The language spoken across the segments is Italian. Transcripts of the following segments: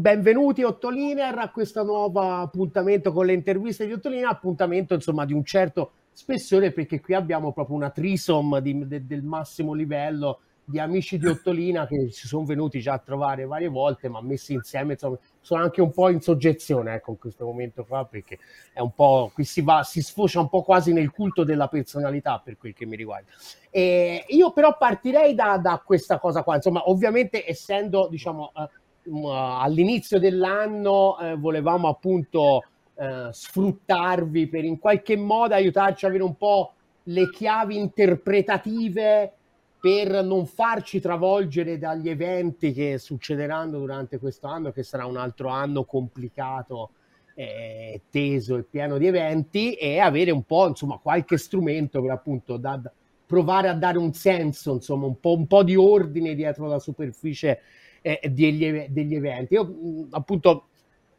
Benvenuti Ottoliner a questo nuovo appuntamento con le interviste di Ottoliner, appuntamento insomma di un certo spessore perché qui abbiamo proprio una trisom di, de, del massimo livello di amici di Ottolina che si sono venuti già a trovare varie volte ma messi insieme insomma sono anche un po' in soggezione ecco in questo momento qua perché è un po' qui si va si sfocia un po' quasi nel culto della personalità per quel che mi riguarda. E io però partirei da, da questa cosa qua. Insomma ovviamente essendo diciamo eh, all'inizio dell'anno eh, volevamo appunto eh, sfruttarvi per in qualche modo aiutarci a avere un po' le chiavi interpretative per non farci travolgere dagli eventi che succederanno durante questo anno, che sarà un altro anno complicato, eh, teso e pieno di eventi, e avere un po' insomma qualche strumento per appunto da, provare a dare un senso, insomma, un po', un po' di ordine dietro la superficie eh, degli, degli, eventi. Io appunto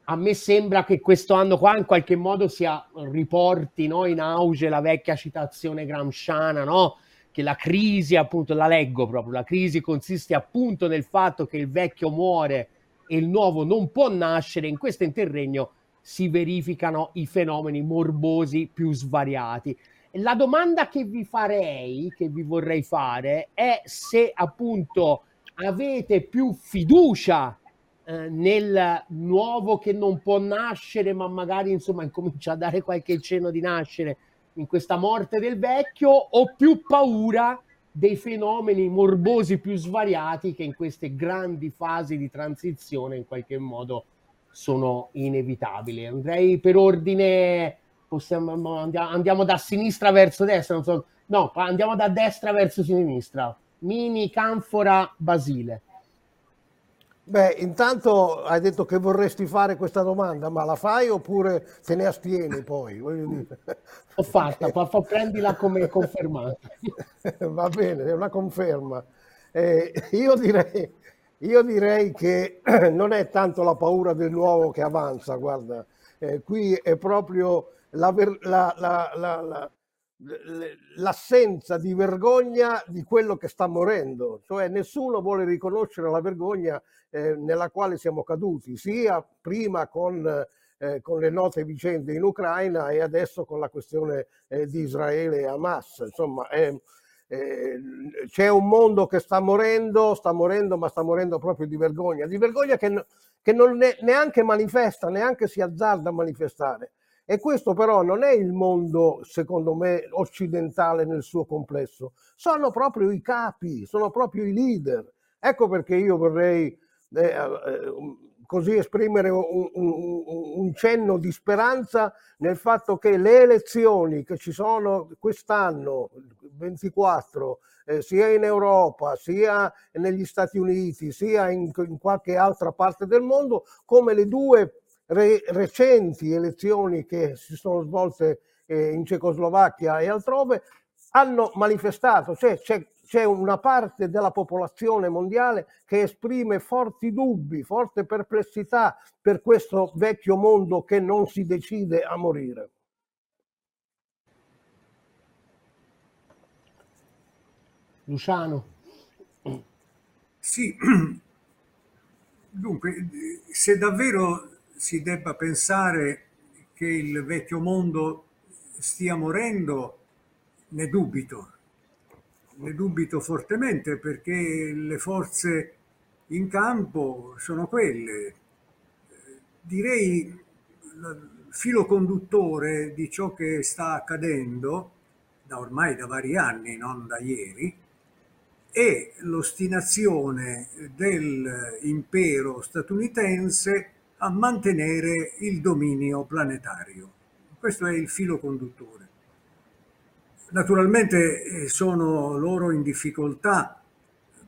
a me sembra che questo anno qua in qualche modo sia riporti no, in auge la vecchia citazione gramsciana, no? che la crisi, appunto, la leggo proprio, la crisi consiste appunto nel fatto che il vecchio muore e il nuovo non può nascere, in questo interregno si verificano i fenomeni morbosi più svariati. La domanda che vi farei, che vi vorrei fare, è se appunto avete più fiducia eh, nel nuovo che non può nascere, ma magari insomma incomincia a dare qualche cenno di nascere in questa morte del vecchio, o più paura dei fenomeni morbosi più svariati che in queste grandi fasi di transizione in qualche modo sono inevitabili. Andrei per ordine, possiamo, andiamo, andiamo da sinistra verso destra, so, no, andiamo da destra verso sinistra. Mini Canfora Basile. Beh, intanto hai detto che vorresti fare questa domanda, ma la fai oppure te ne astieni poi? L'ho fatta, prendila come confermata. Va bene, è una conferma. Eh, io, direi, io, direi, che non è tanto la paura del nuovo che avanza, guarda, eh, qui è proprio la, la, la, l'assenza di vergogna di quello che sta morendo, cioè nessuno vuole riconoscere la vergogna eh, nella quale siamo caduti, sia prima con, eh, con, le note vicende in Ucraina e adesso con la questione eh, di Israele e Hamas. Insomma, eh, c'è un mondo che sta morendo, sta morendo, ma sta morendo proprio di vergogna, di vergogna che, che non ne, neanche manifesta, neanche si azzarda a manifestare. E questo però non è il mondo, secondo me, occidentale nel suo complesso, sono proprio i capi, sono proprio i leader. Ecco perché io vorrei eh, eh, così esprimere un, un, un, cenno di speranza nel fatto che le elezioni che ci sono quest'anno, 24, eh, sia in Europa, sia negli Stati Uniti, sia in, in qualche altra parte del mondo, come le due re- recenti elezioni che si sono svolte eh, in Cecoslovacchia e altrove hanno manifestato, cioè c'è, c'è una parte della popolazione mondiale che esprime forti dubbi, forte perplessità per questo vecchio mondo che non si decide a morire. Luciano. Sì, dunque, se davvero si debba pensare che il vecchio mondo stia morendo, ne dubito, ne dubito fortemente perché le forze in campo sono quelle. Direi il filo conduttore di ciò che sta accadendo da ormai da vari anni, non da ieri, è l'ostinazione dell'impero statunitense a mantenere il dominio planetario. Questo è il filo conduttore. Naturalmente eh, sono loro in difficoltà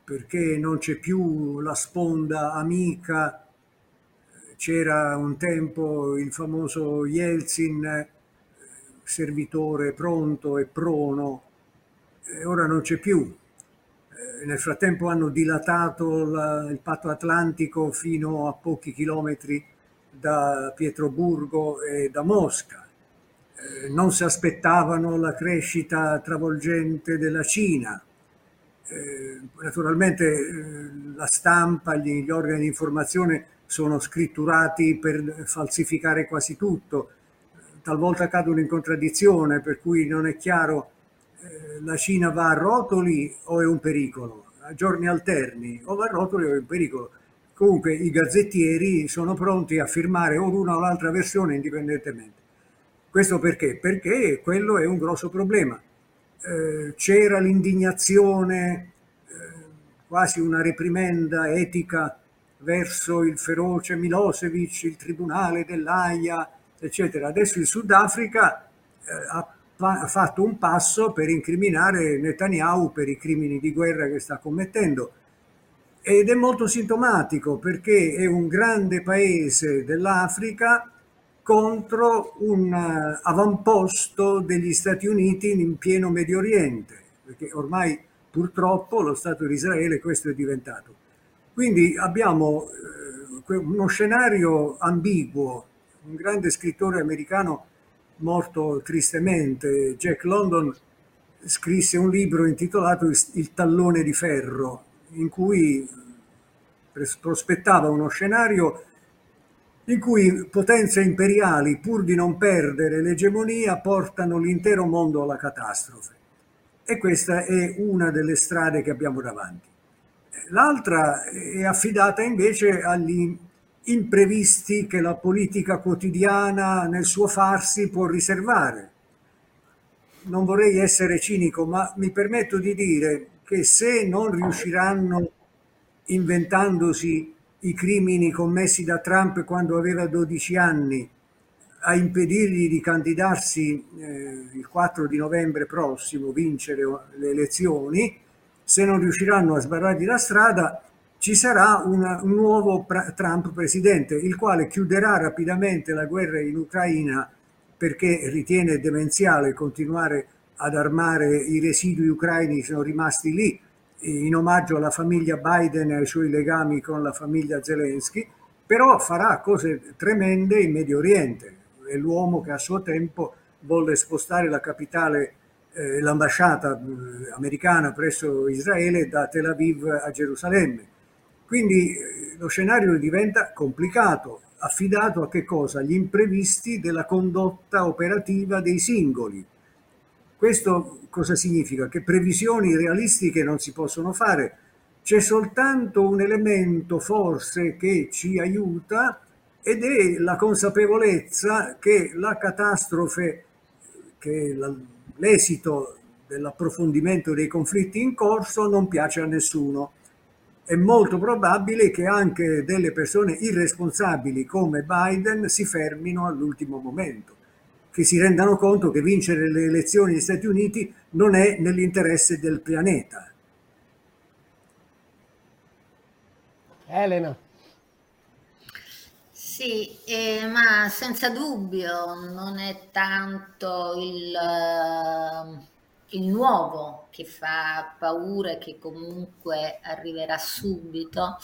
perché non c'è più la sponda amica, c'era un tempo il famoso Yeltsin, servitore pronto e prono, e ora non c'è più nel frattempo hanno dilatato la, il patto atlantico fino a pochi chilometri da Pietroburgo e da Mosca. Eh, non si aspettavano la crescita travolgente della Cina. Eh, naturalmente eh, la stampa, gli, gli organi di informazione sono scritturati per falsificare quasi tutto, talvolta cadono in contraddizione, per cui non è chiaro eh, la Cina va a rotoli o è un pericolo, a giorni alterni, o va a rotoli o è un pericolo. Comunque i gazzettieri sono pronti a firmare o l'una o l'altra versione indipendentemente. Questo perché? Perché quello è un grosso problema. Eh, c'era l'indignazione, eh, quasi una reprimenda etica verso il feroce Milosevic, il tribunale dell'AIA, eccetera. Adesso il Sudafrica eh, ha, ha fatto un passo per incriminare Netanyahu per i crimini di guerra che sta commettendo. Ed è molto sintomatico perché è un grande paese dell'Africa contro un eh, avamposto degli Stati Uniti in pieno Medio Oriente, perché ormai purtroppo lo Stato di Israele questo è diventato. Quindi abbiamo eh, uno scenario ambiguo, un grande scrittore americano morto tristemente, Jack London, scrisse un libro intitolato Il tallone di ferro, in cui prospettava uno scenario in cui potenze imperiali, pur di non perdere l'egemonia, portano l'intero mondo alla catastrofe. E questa è una delle strade che abbiamo davanti. L'altra è affidata invece agli imprevisti che la politica quotidiana nel suo farsi può riservare. Non vorrei essere cinico, ma mi permetto di dire che se non riusciranno inventandosi i crimini commessi da Trump quando aveva 12 anni, a impedirgli di candidarsi eh, il 4 di novembre prossimo, vincere le elezioni, se non riusciranno a sbarrargli la strada, ci sarà una, un nuovo Trump presidente, il quale chiuderà rapidamente la guerra in Ucraina perché ritiene demenziale continuare ad armare i residui ucraini sono rimasti lì in omaggio alla famiglia Biden e ai suoi legami con la famiglia Zelensky, però farà cose tremende in Medio Oriente. È l'uomo che a suo tempo volle spostare la capitale, eh, l'ambasciata eh, americana presso Israele da Tel Aviv a Gerusalemme. Quindi eh, lo scenario diventa complicato, affidato a che cosa? Agli imprevisti della condotta operativa dei singoli. Questo cosa significa? Che previsioni realistiche non si possono fare. C'è soltanto un elemento forse che ci aiuta ed è la consapevolezza che la catastrofe, che l'esito dell'approfondimento dei conflitti in corso non piace a nessuno. È molto probabile che anche delle persone irresponsabili come Biden si fermino all'ultimo momento che si rendano conto che vincere le elezioni negli Stati Uniti non è nell'interesse del pianeta. Elena. Sì, eh, ma senza dubbio non è tanto il, uh, il nuovo che fa paura e che comunque arriverà subito,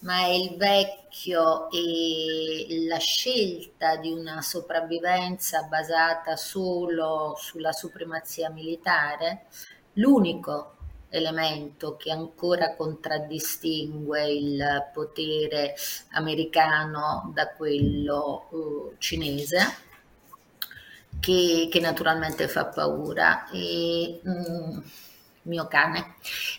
ma è il vecchio e la scelta di una sopravvivenza basata solo sulla supremazia militare, l'unico elemento che ancora contraddistingue il potere americano da quello uh, cinese. Che, che, naturalmente fa paura. E, mm, mio cane.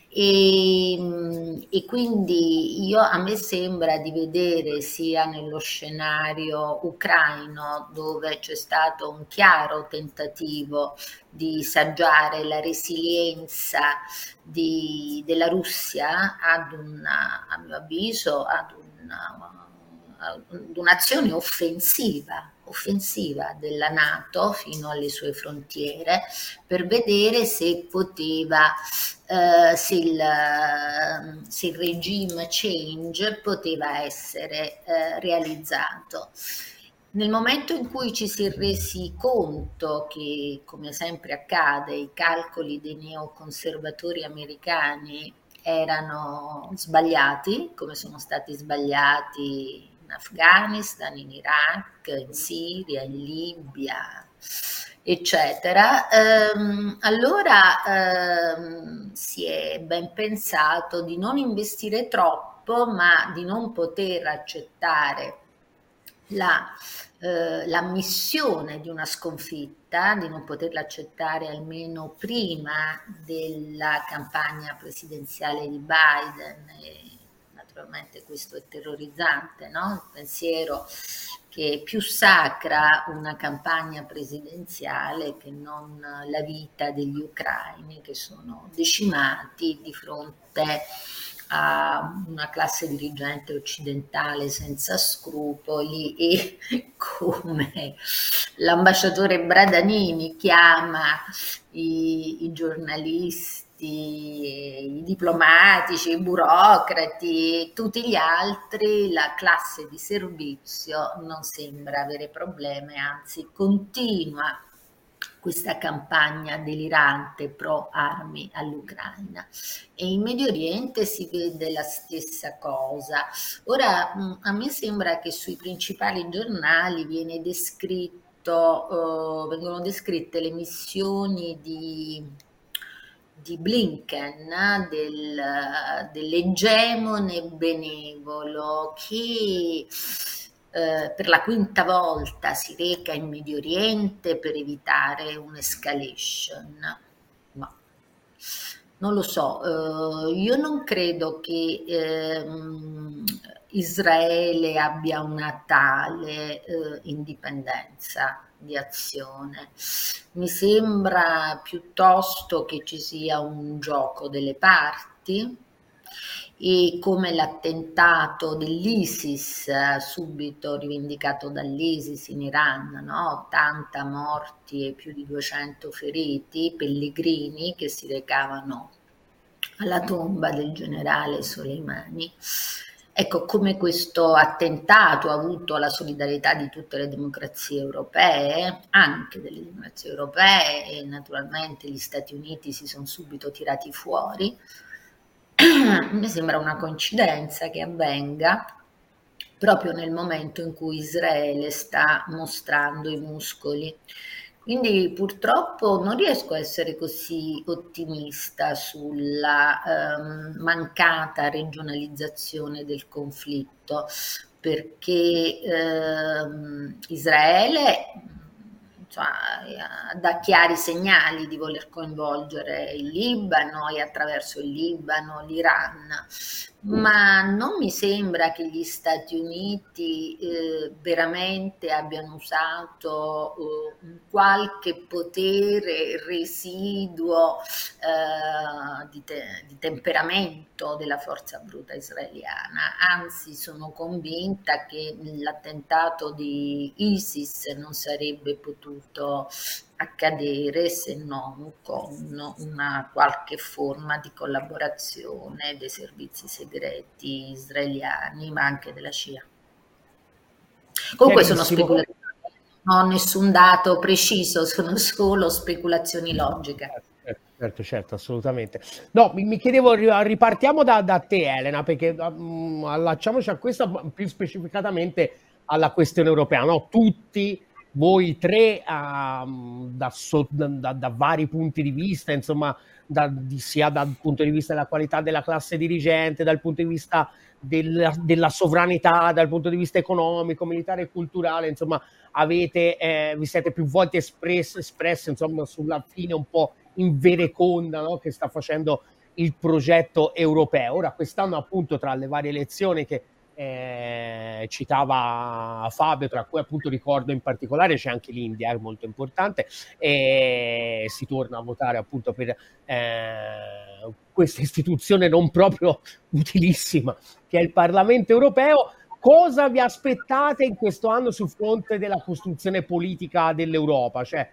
E, e, quindi io, a me sembra di vedere sia nello scenario ucraino dove c'è stato un chiaro tentativo di saggiare la resilienza di, della Russia ad una, a mio avviso, ad una, ad un'azione offensiva offensiva della Nato fino alle sue frontiere per vedere se poteva, eh, se, il, se, il, regime change poteva essere eh, realizzato. Nel momento in cui ci si è resi conto che, come sempre accade, i calcoli dei neoconservatori americani erano sbagliati, come sono stati sbagliati Afghanistan, in Iraq, in Siria, in Libia, eccetera, ehm, allora ehm, si è ben pensato di non investire troppo ma di non poter accettare la, eh, l'ammissione di una sconfitta, di non poterla accettare almeno prima della campagna presidenziale di Biden. E naturalmente questo è terrorizzante, no? il pensiero che più sacra una campagna presidenziale che non la vita degli ucraini che sono decimati di fronte a una classe dirigente occidentale senza scrupoli e come l'ambasciatore Bradanini chiama i, i giornalisti i diplomatici, i burocrati, tutti gli altri, la classe di servizio non sembra avere problemi, anzi continua questa campagna delirante pro armi all'Ucraina. E in Medio Oriente si vede la stessa cosa. Ora, mm, a me sembra che sui principali giornali viene descritto, uh, vengono descritte le missioni di di Blinken, del, dell'egemone benevolo che eh, per la quinta volta si reca in Medio Oriente per evitare un'escalation. Ma non lo so, eh, io non credo che eh, Israele abbia una tale eh, indipendenza di azione. Mi sembra piuttosto che ci sia un gioco delle parti e come l'attentato dell'ISIS subito rivendicato dall'ISIS in Iran, no? 80 morti e più di 200 feriti, pellegrini che si recavano alla tomba del generale Soleimani Ecco, come questo attentato ha avuto la solidarietà di tutte le democrazie europee, anche delle democrazie europee e naturalmente gli Stati Uniti si sono subito tirati fuori, mi sembra una coincidenza che avvenga proprio nel momento in cui Israele sta mostrando i muscoli quindi purtroppo non riesco a essere così ottimista sulla ehm, mancata regionalizzazione del conflitto, perché ehm, Israele cioè, dà chiari segnali di voler coinvolgere il Libano e attraverso il Libano l'Iran, ma non mi sembra che gli Stati Uniti eh, veramente abbiano usato eh, qualche potere residuo eh, di, te- di, temperamento della forza bruta israeliana. Anzi, sono convinta che l'attentato di ISIS non sarebbe potuto accadere se non con una qualche forma di collaborazione dei servizi segreti israeliani, ma anche della CIA. Comunque sono speculazioni, non ho nessun dato preciso, sono solo speculazioni logiche. Certo, certo, certo assolutamente. No, mi, mi chiedevo, ripartiamo da, da, te Elena, perché um, allacciamoci a questa più specificatamente alla questione europea. No? Tutti voi tre uh, da, so, da, da, vari punti di vista, insomma, da, di, sia dal punto di vista della qualità della classe dirigente, dal punto di vista della, della sovranità, dal punto di vista economico, militare e culturale, insomma, avete, eh, vi siete più volte espressi, insomma, sulla fine un po' in vereconda no? che sta facendo il progetto europeo. Ora, quest'anno, appunto, tra le varie elezioni che eh, citava Fabio, tra cui appunto ricordo in particolare c'è anche l'India, è molto importante, e si torna a votare appunto per eh, questa istituzione non proprio utilissima che è il Parlamento europeo. Cosa vi aspettate in questo anno sul fronte della costruzione politica dell'Europa? Cioè,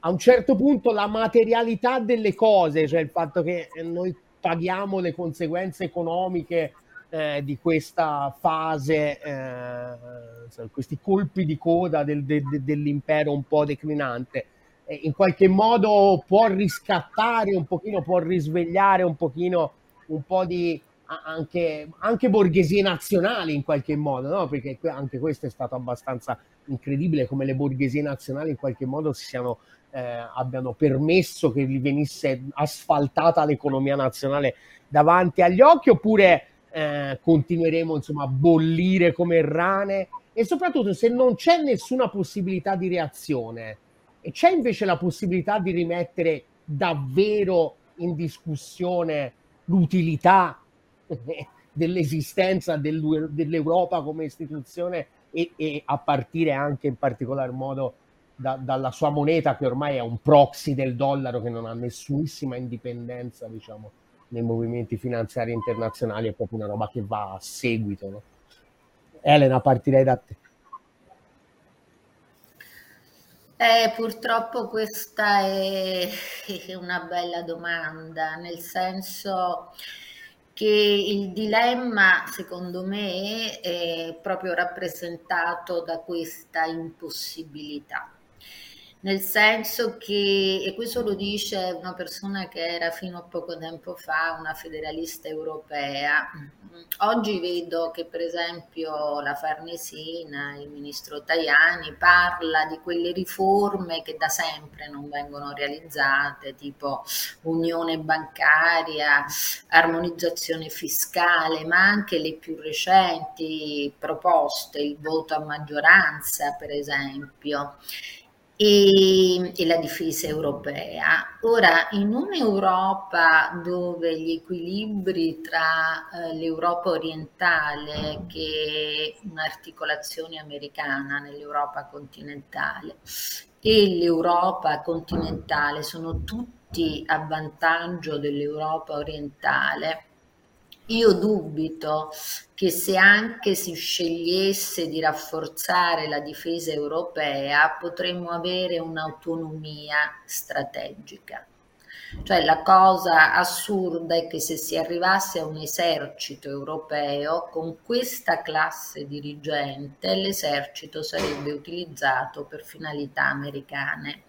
a un certo punto la materialità delle cose, cioè il fatto che noi paghiamo le conseguenze economiche eh, di questa fase, eh, questi colpi di coda del, de, de, dell'impero un po' declinante, eh, in qualche modo può riscattare un pochino, può risvegliare un pochino un po' di anche, anche borghesie nazionali in qualche modo, no? perché anche questo è stato abbastanza incredibile come le borghesie nazionali in qualche modo si siano, eh, abbiano permesso che gli venisse asfaltata l'economia nazionale davanti agli occhi oppure eh, continueremo insomma a bollire come rane. E soprattutto se non c'è nessuna possibilità di reazione e c'è invece la possibilità di rimettere davvero in discussione l'utilità dell'esistenza dell'Europa come istituzione e, e, a partire anche in particolar modo da, dalla sua moneta che ormai è un proxy del dollaro che non ha nessunissima indipendenza diciamo nei movimenti finanziari internazionali è proprio una roba che va a seguito no? Elena partirei da te Eh, purtroppo questa è, una bella domanda, nel senso che il dilemma, secondo me, è proprio rappresentato da questa impossibilità nel senso che, e questo lo dice una persona che era fino a poco tempo fa una federalista europea, oggi vedo che per esempio la Farnesina, il ministro Tajani, parla di quelle riforme che da sempre non vengono realizzate, tipo unione bancaria, armonizzazione fiscale, ma anche le più recenti proposte, il voto a maggioranza per esempio e, e, la difesa europea. Ora, in un'Europa dove gli equilibri tra eh, l'Europa orientale, che è un'articolazione americana nell'Europa continentale, e l'Europa continentale sono tutti a vantaggio dell'Europa orientale, io dubito che se anche si scegliesse di rafforzare la difesa europea potremmo avere un'autonomia strategica. Cioè la cosa assurda è che se si arrivasse a un esercito europeo con questa classe dirigente, l'esercito sarebbe utilizzato per finalità americane.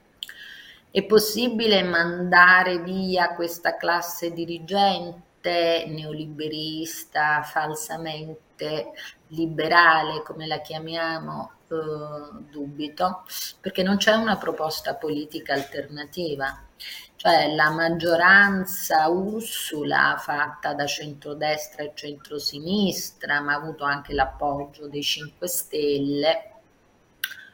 È possibile mandare via questa classe dirigente? Neoliberista, falsamente liberale, come la chiamiamo, eh, dubito, perché non c'è una proposta politica alternativa. Cioè la maggioranza Ursula fatta da centrodestra e centrosinistra, ma ha avuto anche l'appoggio dei 5 Stelle,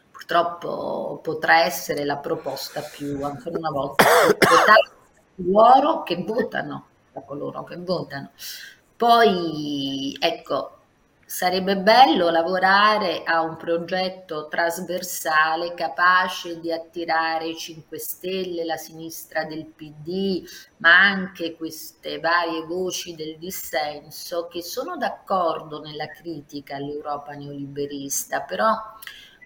purtroppo potrà essere la proposta più, ancora una volta, loro che votano da coloro che votano. Poi, ecco, sarebbe bello lavorare a un progetto trasversale capace di attirare i 5 Stelle, la sinistra del PD, ma anche queste varie voci del dissenso che sono d'accordo nella critica all'Europa neoliberista, però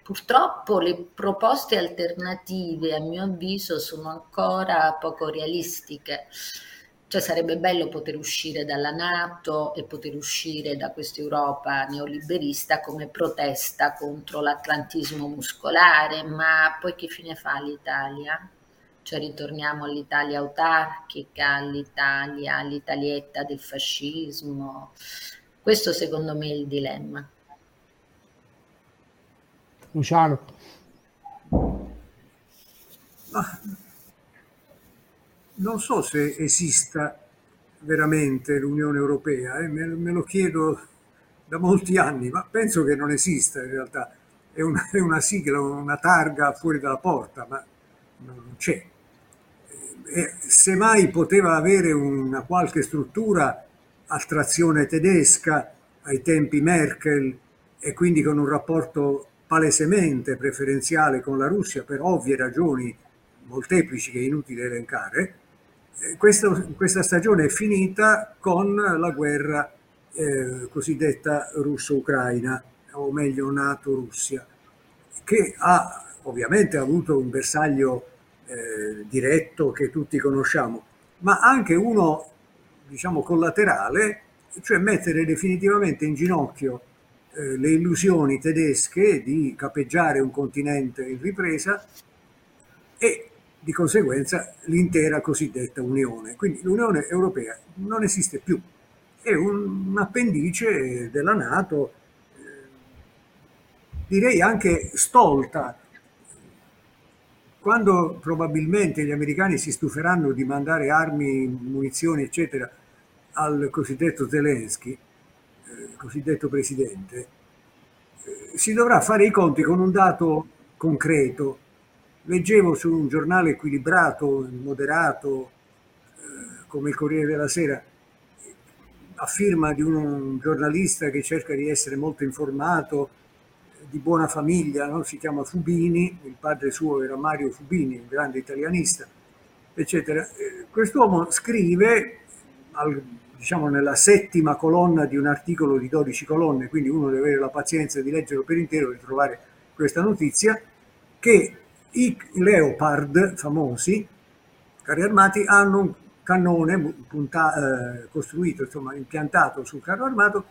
purtroppo le proposte alternative a mio avviso sono ancora poco realistiche. Cioè sarebbe bello poter uscire dalla Nato e poter uscire da questa Europa neoliberista come protesta contro l'atlantismo muscolare, ma poi che fine fa l'Italia? Cioè ritorniamo all'Italia autarchica, all'Italia, all'Italietta del fascismo. Questo secondo me è il dilemma. Luciano. Ah, non so se esista veramente l'Unione Europea, eh? me, me, lo chiedo da molti anni, ma penso che non esista in realtà. È una, è una sigla, una targa fuori dalla porta, ma non c'è. E semmai poteva avere una qualche struttura a trazione tedesca ai tempi Merkel e quindi con un rapporto palesemente preferenziale con la Russia per ovvie ragioni molteplici che è inutile elencare, questa, questa, stagione è finita con la guerra eh, cosiddetta russo-ucraina, o meglio NATO-Russia, che ha ovviamente avuto un bersaglio eh, diretto che tutti conosciamo, ma anche uno, diciamo, collaterale, cioè mettere definitivamente in ginocchio eh, le illusioni tedesche di capeggiare un continente in ripresa e di conseguenza l'intera cosiddetta Unione. Quindi l'Unione Europea non esiste più, è un, appendice della Nato, eh, direi anche stolta. Quando probabilmente gli americani si stuferanno di mandare armi, munizioni, eccetera, al cosiddetto Zelensky, cosiddetto presidente, eh, si dovrà fare i conti con un dato concreto. Leggevo su un giornale equilibrato, moderato, eh, come il Corriere della Sera, a firma di un giornalista che cerca di essere molto informato, di buona famiglia, no? si chiama Fubini, il padre suo era Mario Fubini, un grande italianista, eccetera. Eh, quest'uomo scrive, al, diciamo nella settima colonna di un articolo di 12 colonne, quindi uno deve avere la pazienza di leggerlo per intero e trovare questa notizia, che i Leopard famosi, carri armati, hanno un cannone punta, eh, costruito, insomma impiantato sul carro armato,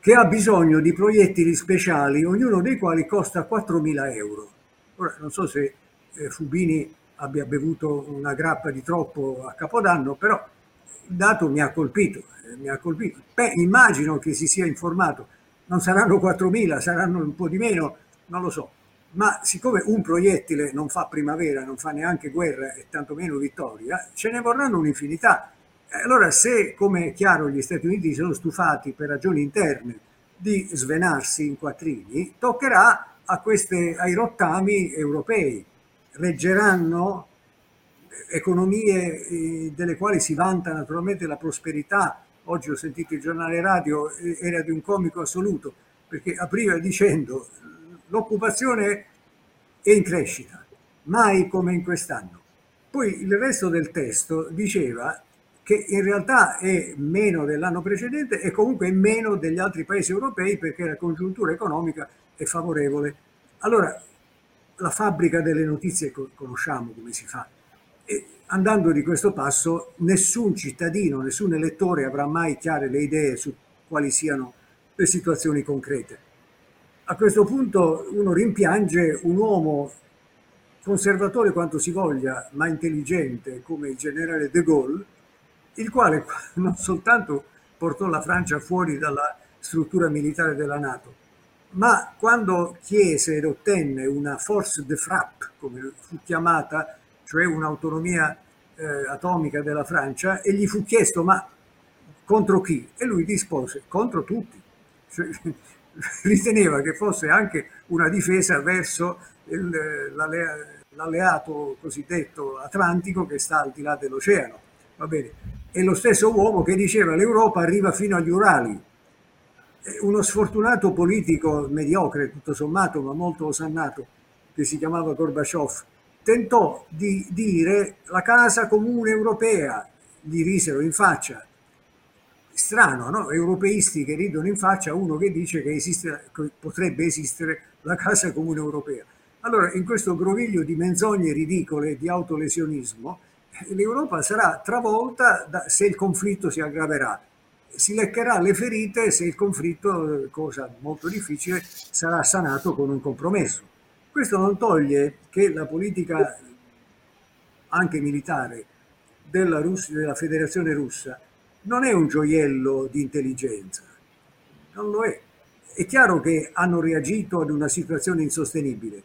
che ha bisogno di proiettili speciali, ognuno dei quali costa 4.000 euro. Ora, non so se eh, Fubini abbia bevuto una grappa di troppo a Capodanno, però il dato mi ha colpito, eh, mi ha colpito. Beh, immagino che si sia informato, non saranno 4.000, saranno un po' di meno, non lo so, ma siccome un proiettile non fa primavera, non fa neanche guerra e tantomeno vittoria, ce ne vorranno un'infinità allora, se come è chiaro gli Stati Uniti sono stufati per ragioni interne di svenarsi in quattrini, toccherà queste, ai rottami europei. Reggeranno economie eh, delle quali si vanta naturalmente la prosperità. Oggi ho sentito il giornale radio, eh, era di un comico assoluto, perché apriva dicendo l'occupazione è in crescita, mai come in quest'anno. Poi il resto del testo diceva che in realtà è meno dell'anno precedente e comunque è meno degli altri paesi europei perché la congiuntura economica è favorevole. Allora, la fabbrica delle notizie conosciamo come si fa. E andando di questo passo, nessun cittadino, nessun elettore avrà mai chiare le idee su quali siano le situazioni concrete. A questo punto uno rimpiange un uomo conservatore quanto si voglia, ma intelligente come il generale de Gaulle, il quale non soltanto portò la Francia fuori dalla struttura militare della Nato, ma quando chiese ed ottenne una force de frappe, come fu chiamata, cioè un'autonomia eh, atomica della Francia, e gli fu chiesto ma contro chi? E lui rispose contro tutti. Cioè, riteneva che fosse anche una difesa verso il, l'alleato cosiddetto atlantico che sta al di là dell'oceano. Va bene è lo stesso uomo che diceva l'Europa arriva fino agli Urali. Uno sfortunato politico mediocre, tutto sommato, ma molto osannato, che si chiamava Gorbaciov, tentò di dire la casa comune europea, gli risero in faccia. Strano, no? Europeisti che ridono in faccia a uno che dice che, esiste, che potrebbe esistere la casa comune europea. Allora, in questo groviglio di menzogne ridicole, di autolesionismo, l'Europa sarà travolta da, se il conflitto si aggraverà. Si leccherà le ferite se il conflitto, cosa molto difficile, sarà sanato con un compromesso. Questo non toglie che la politica, anche militare, della, Russia, della Federazione russa non è un gioiello di intelligenza, non lo è. È chiaro che hanno reagito ad una situazione insostenibile,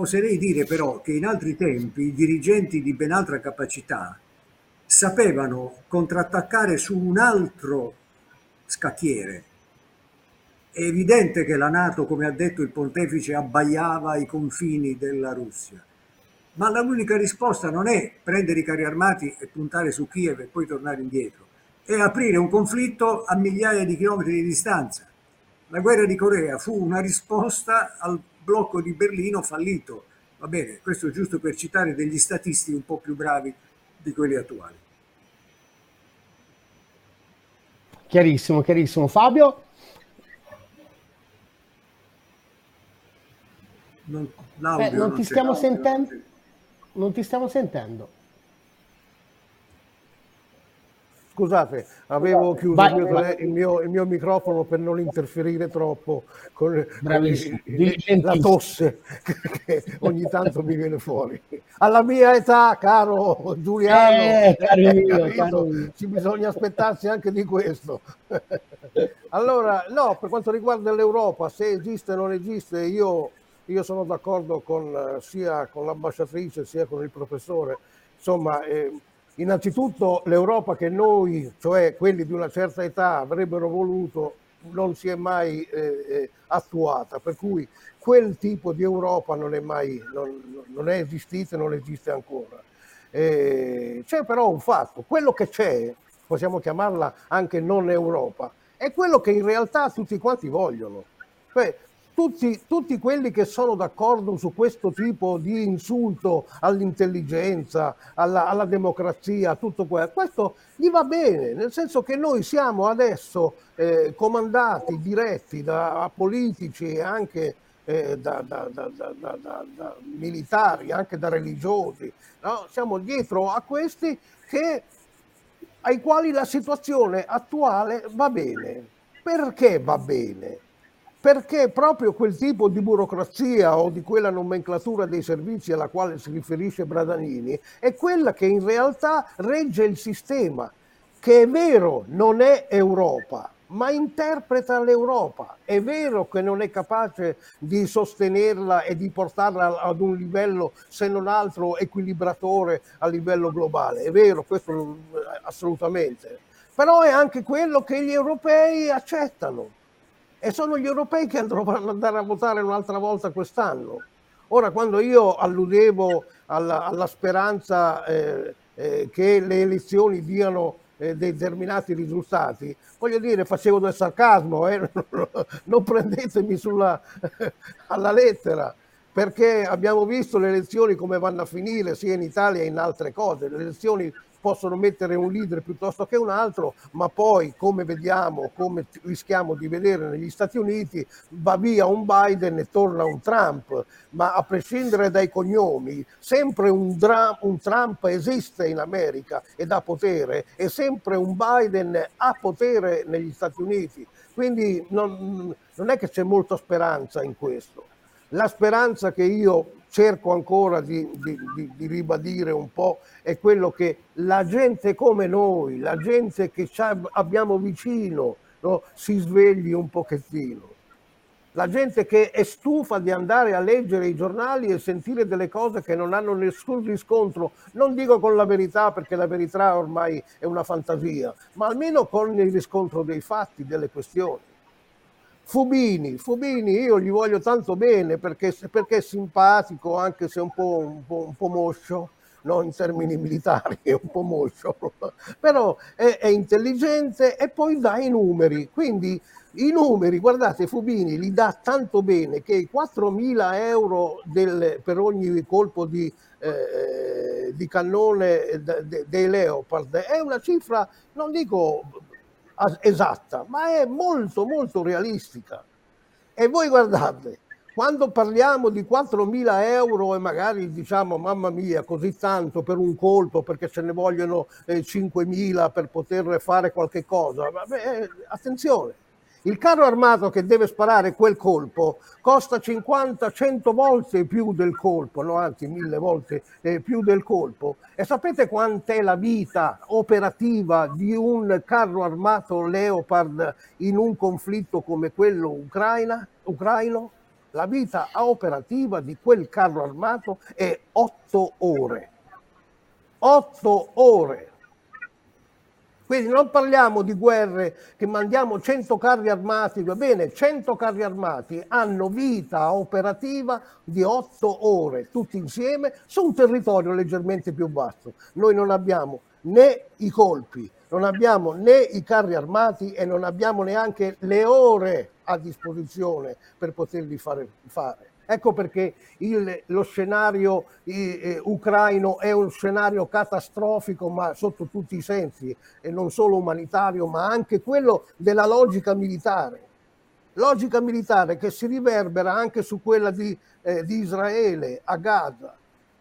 Oserei dire però che in altri tempi i dirigenti di ben altra capacità sapevano contrattaccare su un altro scacchiere. È evidente che la Nato, come ha detto il pontefice, abbaiava ai confini della Russia. Ma l'unica risposta non è prendere i carri armati e puntare su Kiev e poi tornare indietro, è aprire un conflitto a migliaia di chilometri di distanza. La guerra di Corea fu una risposta al blocco di Berlino fallito. Va bene, questo è giusto per citare degli statisti un po' più bravi di quelli attuali. Chiarissimo, chiarissimo. Fabio? Non, eh, non, non ti stiamo sentendo? Non ti stiamo sentendo. Scusate, avevo chiuso vai, il, mio, vai. Il, mio, il, mio, microfono per non interferire troppo con, con il, la tosse che ogni tanto mi viene fuori. Alla mia età, caro Giuliano, eh, mio, caro mio. ci bisogna aspettarsi anche di questo. allora, no, per quanto riguarda l'Europa, se esiste o non esiste, io, io sono d'accordo con, sia con l'ambasciatrice sia con il professore. Insomma, eh, Innanzitutto l'Europa che noi, cioè quelli di una certa età, avrebbero voluto non si è mai eh, eh, attuata, per cui quel tipo di Europa non è mai non, non è esistito e non esiste ancora. Eh, c'è però un fatto, quello che c'è, possiamo chiamarla anche non Europa, è quello che in realtà tutti quanti vogliono. Cioè, tutti, tutti, quelli che sono d'accordo su questo tipo di insulto all'intelligenza, alla, alla democrazia, tutto questo, questo gli va bene, nel senso che noi siamo adesso eh, comandati, diretti da politici e anche eh, da, da, da, da, militari, anche da religiosi, no? siamo dietro a questi che, ai quali la situazione attuale va bene. Perché va bene? Perché proprio quel tipo di burocrazia o di quella nomenclatura dei servizi alla quale si riferisce Bradanini è quella che in realtà regge il sistema, che è vero non è Europa, ma interpreta l'Europa. È vero che non è capace di sostenerla e di portarla ad un livello, se non altro, equilibratore a livello globale. È vero, questo assolutamente. Però è anche quello che gli europei accettano e sono gli europei che dovranno andare a votare un'altra volta quest'anno. Ora, quando io alludevo alla, alla speranza eh, eh, che le elezioni diano eh, determinati risultati, voglio dire, facevo del sarcasmo, eh, non prendetemi sulla, alla lettera, perché abbiamo visto le elezioni come vanno a finire sia in Italia che in altre cose. Le elezioni possono mettere un leader piuttosto che un altro, ma poi come vediamo, come rischiamo di vedere negli Stati Uniti, va via un Biden e torna un Trump, ma a prescindere dai cognomi, sempre un, dra- un Trump esiste in America ed ha potere e sempre un Biden ha potere negli Stati Uniti. Quindi non, non è che c'è molta speranza in questo. La speranza che io cerco ancora di, di, di, di, ribadire un po' è quello che la gente come noi, la gente che abbiamo vicino, no, si svegli un pochettino. La gente che è stufa di andare a leggere i giornali e sentire delle cose che non hanno nessun riscontro, non dico con la verità perché la verità ormai è una fantasia, ma almeno con il riscontro dei fatti, delle questioni. Fubini, Fubini io gli voglio tanto bene perché, perché è simpatico anche se un po', un po', un po moscio, no? in termini militari è un po' moscio, però è, è, intelligente e poi dà i numeri. Quindi i numeri, guardate, Fubini li dà tanto bene che i 4.000 euro del, per ogni colpo di, eh, di cannone dei Leopard è una cifra, non dico esatta, ma è molto molto realistica. E voi guardate, quando parliamo di 4.000 euro e magari diciamo mamma mia così tanto per un colpo perché ce ne vogliono eh, 5.000 per poter fare qualche cosa, vabbè, attenzione, il carro armato che deve sparare quel colpo costa 50-100 volte più del colpo, no? anzi mille volte eh, più del colpo. E sapete quant'è la vita operativa di un carro armato Leopard in un conflitto come quello ucraina, ucraino? La vita operativa di quel carro armato è 8 ore. 8 ore. Quindi non parliamo di guerre che mandiamo 100 carri armati, va bene, 100 carri armati hanno vita operativa di 8 ore tutti insieme su un territorio leggermente più vasto. Noi non abbiamo né i colpi, non abbiamo né i carri armati e non abbiamo neanche le ore a disposizione per poterli fare. fare. Ecco perché il, lo scenario eh, ucraino è un scenario catastrofico, ma sotto tutti i sensi, e non solo umanitario, ma anche quello della logica militare. Logica militare che si riverbera anche su quella di, eh, di Israele a Gaza,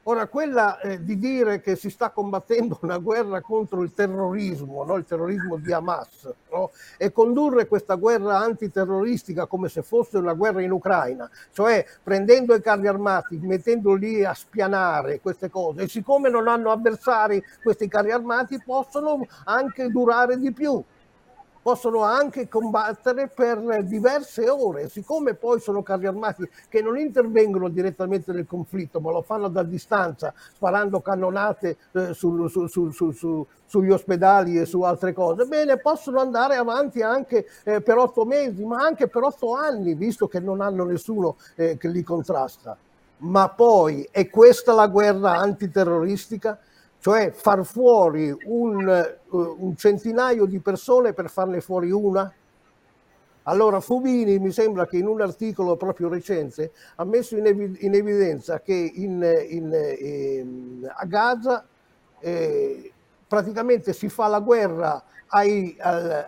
Ora, quella eh, di dire che si sta combattendo una guerra contro il terrorismo, no? il terrorismo di Hamas, no? e condurre questa guerra antiterroristica come se fosse una guerra in Ucraina, cioè prendendo i carri armati, mettendoli a spianare queste cose, e siccome non hanno avversari questi carri armati possono anche durare di più possono anche combattere per diverse ore, siccome poi sono carri armati che non intervengono direttamente nel conflitto, ma lo fanno da distanza, sparando cannonate eh, su, su, su, sugli ospedali e su altre cose, bene, possono andare avanti anche eh, per otto mesi, ma anche per otto anni, visto che non hanno nessuno eh, che li contrasta. Ma poi è questa la guerra antiterroristica? Cioè far fuori un, uh, un centinaio di persone per farne fuori una? Allora Fubini mi sembra che in un articolo proprio recente ha messo in, ev- in evidenza che in, in, ehm, a Gaza eh, praticamente si fa la guerra ai, ai,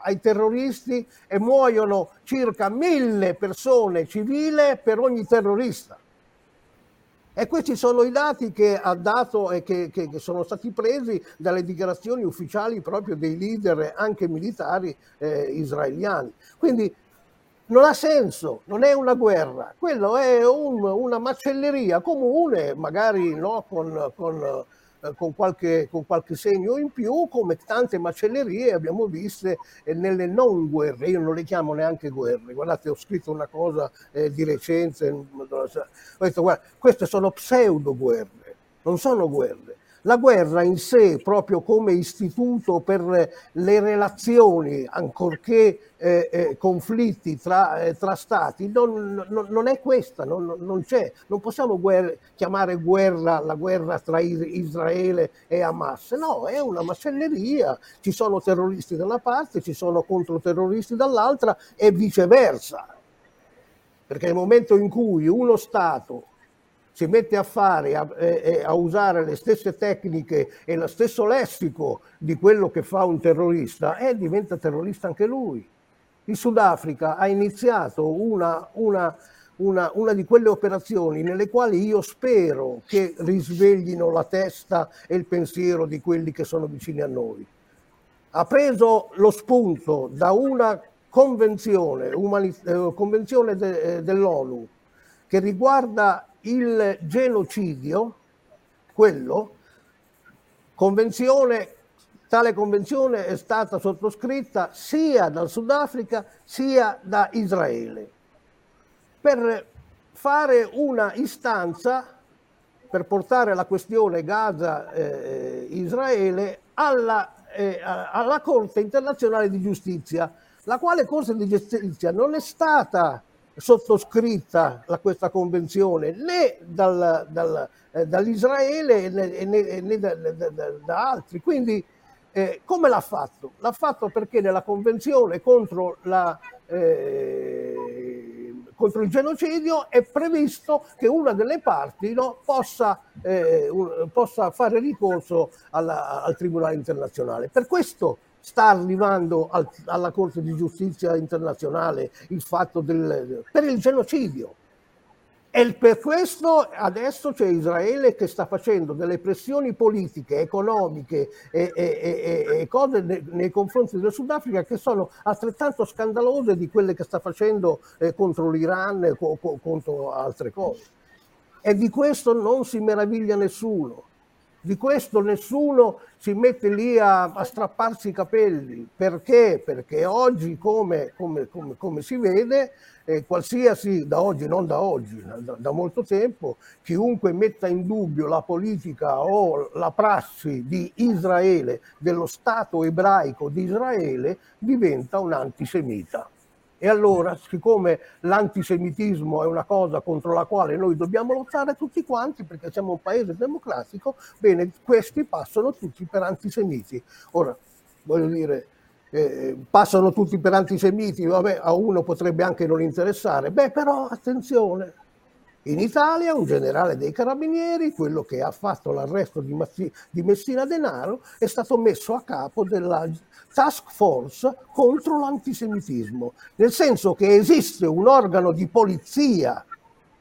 ai, terroristi e muoiono circa mille persone civili per ogni terrorista. E questi sono i dati che ha dato e che, che, che, sono stati presi dalle dichiarazioni ufficiali proprio dei leader anche militari eh, israeliani. Quindi non ha senso, non è una guerra, quello è un, una macelleria comune, magari no, con, con con qualche, con qualche, segno in più, come tante macellerie abbiamo viste eh, nelle non guerre. Io non le chiamo neanche guerre. Guardate, ho scritto una cosa eh, di recente, ho detto, guarda, queste sono pseudo guerre, non sono guerre. La guerra in sé, proprio come istituto per le relazioni, ancorché eh, eh, conflitti tra, eh, tra stati, non, non, non, è questa, non, non c'è. Non possiamo guerra, chiamare guerra la guerra tra Israele e Hamas. No, è una macelleria. Ci sono terroristi da una parte, ci sono controterroristi dall'altra e viceversa. Perché nel momento in cui uno Stato si mette a fare, a, a, usare le stesse tecniche e lo stesso lessico di quello che fa un terrorista, e diventa terrorista anche lui. Il Sudafrica ha iniziato una, una, una, una, di quelle operazioni nelle quali io spero che risveglino la testa e il pensiero di quelli che sono vicini a noi. Ha preso lo spunto da una convenzione, umani, eh, convenzione de, eh, dell'ONU che riguarda il genocidio, quello, convenzione, tale convenzione è stata sottoscritta sia dal Sudafrica sia da Israele. Per fare una istanza per portare la questione Gaza-Israele alla, eh, alla Corte internazionale di giustizia, la quale Corte di giustizia non è stata sottoscritta questa convenzione né dal, dal, eh, dall'Israele né, né, né da, da, da, altri. Quindi eh, come l'ha fatto? L'ha fatto perché nella convenzione contro, la, eh, contro il genocidio è previsto che una delle parti no, possa, eh, un, possa, fare ricorso alla, al Tribunale internazionale. Per questo sta arrivando al, alla Corte di Giustizia internazionale il fatto del, per il genocidio. E per questo adesso c'è Israele che sta facendo delle pressioni politiche, economiche e, e, e, e cose nei, nei, confronti del Sudafrica che sono altrettanto scandalose di quelle che sta facendo eh, contro l'Iran e co, co, contro altre cose. E di questo non si meraviglia nessuno. Di questo nessuno si mette lì a, a strapparsi i capelli. Perché? Perché oggi, come, come, come, come si vede, eh, qualsiasi, da oggi, non da oggi, da, da, molto tempo, chiunque metta in dubbio la politica o la prassi di Israele, dello Stato ebraico di Israele, diventa un antisemita. E allora, siccome l'antisemitismo è una cosa contro la quale noi dobbiamo lottare tutti quanti, perché siamo un paese democratico, bene, questi passano tutti per antisemiti. Ora, voglio dire, eh, passano tutti per antisemiti, vabbè, a uno potrebbe anche non interessare. Beh, però attenzione, in Italia un generale dei carabinieri, quello che ha fatto l'arresto di, Massi, di Messina Denaro, è stato messo a capo della task force contro l'antisemitismo, nel senso che esiste un organo di polizia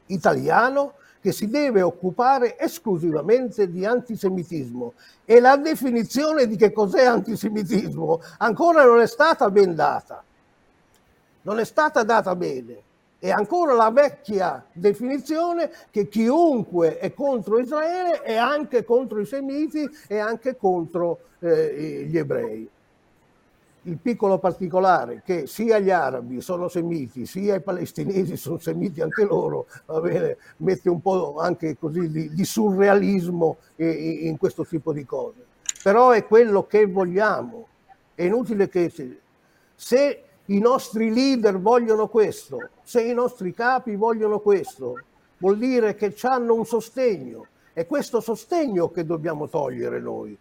italiano che si deve occupare esclusivamente di antisemitismo e la definizione di che cos'è antisemitismo ancora non è stata ben data. Non è stata data bene. È ancora la vecchia definizione che chiunque è contro Israele è anche contro i semiti e anche contro eh, gli ebrei. il piccolo particolare che sia gli arabi sono semiti, sia i palestinesi sono semiti anche loro, va bene, mette un po' anche così di, di surrealismo in, in questo tipo di cose. Però è quello che vogliamo. È inutile che se i nostri leader vogliono questo, se i nostri capi vogliono questo, vuol dire che hanno un sostegno. È questo sostegno che dobbiamo togliere noi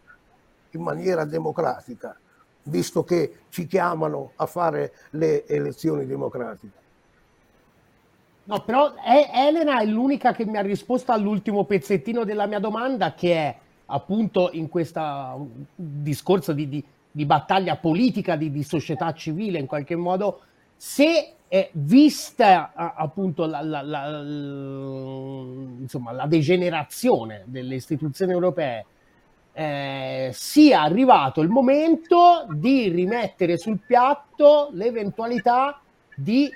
in maniera democratica visto che ci chiamano a fare le elezioni democratiche. No, però Elena è l'unica che mi ha risposto all'ultimo pezzettino della mia domanda, che è appunto in questo discorso di, di, di battaglia politica, di, di, società civile in qualche modo, se è vista appunto la, la, la, insomma, la degenerazione delle istituzioni europee eh, sia arrivato il momento di rimettere sul piatto l'eventualità di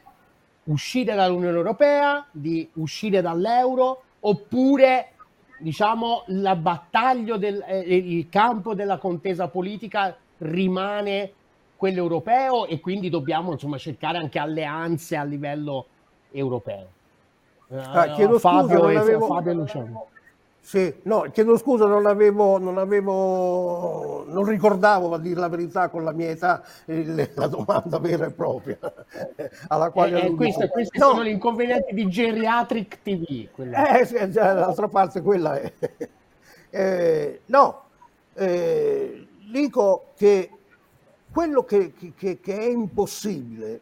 uscire dall'Unione Europea, di uscire dall'euro, oppure diciamo la battaglia del eh, il campo della contesa politica rimane quello europeo e quindi dobbiamo insomma cercare anche alleanze a livello europeo. Ah, chiedo Fabio, scusa, avevo... Fabio Luciano. Sì, no, chiedo scusa, non avevo, non avevo, non ricordavo, a dire la verità, con la mia età, la domanda vera e propria. alla quale eh, eh, questo, questi no. sono gli inconvenienti di Geriatric TV. Quella. Eh, sì, d'altra parte quella è. Eh, no, eh, dico che quello che, che, che è impossibile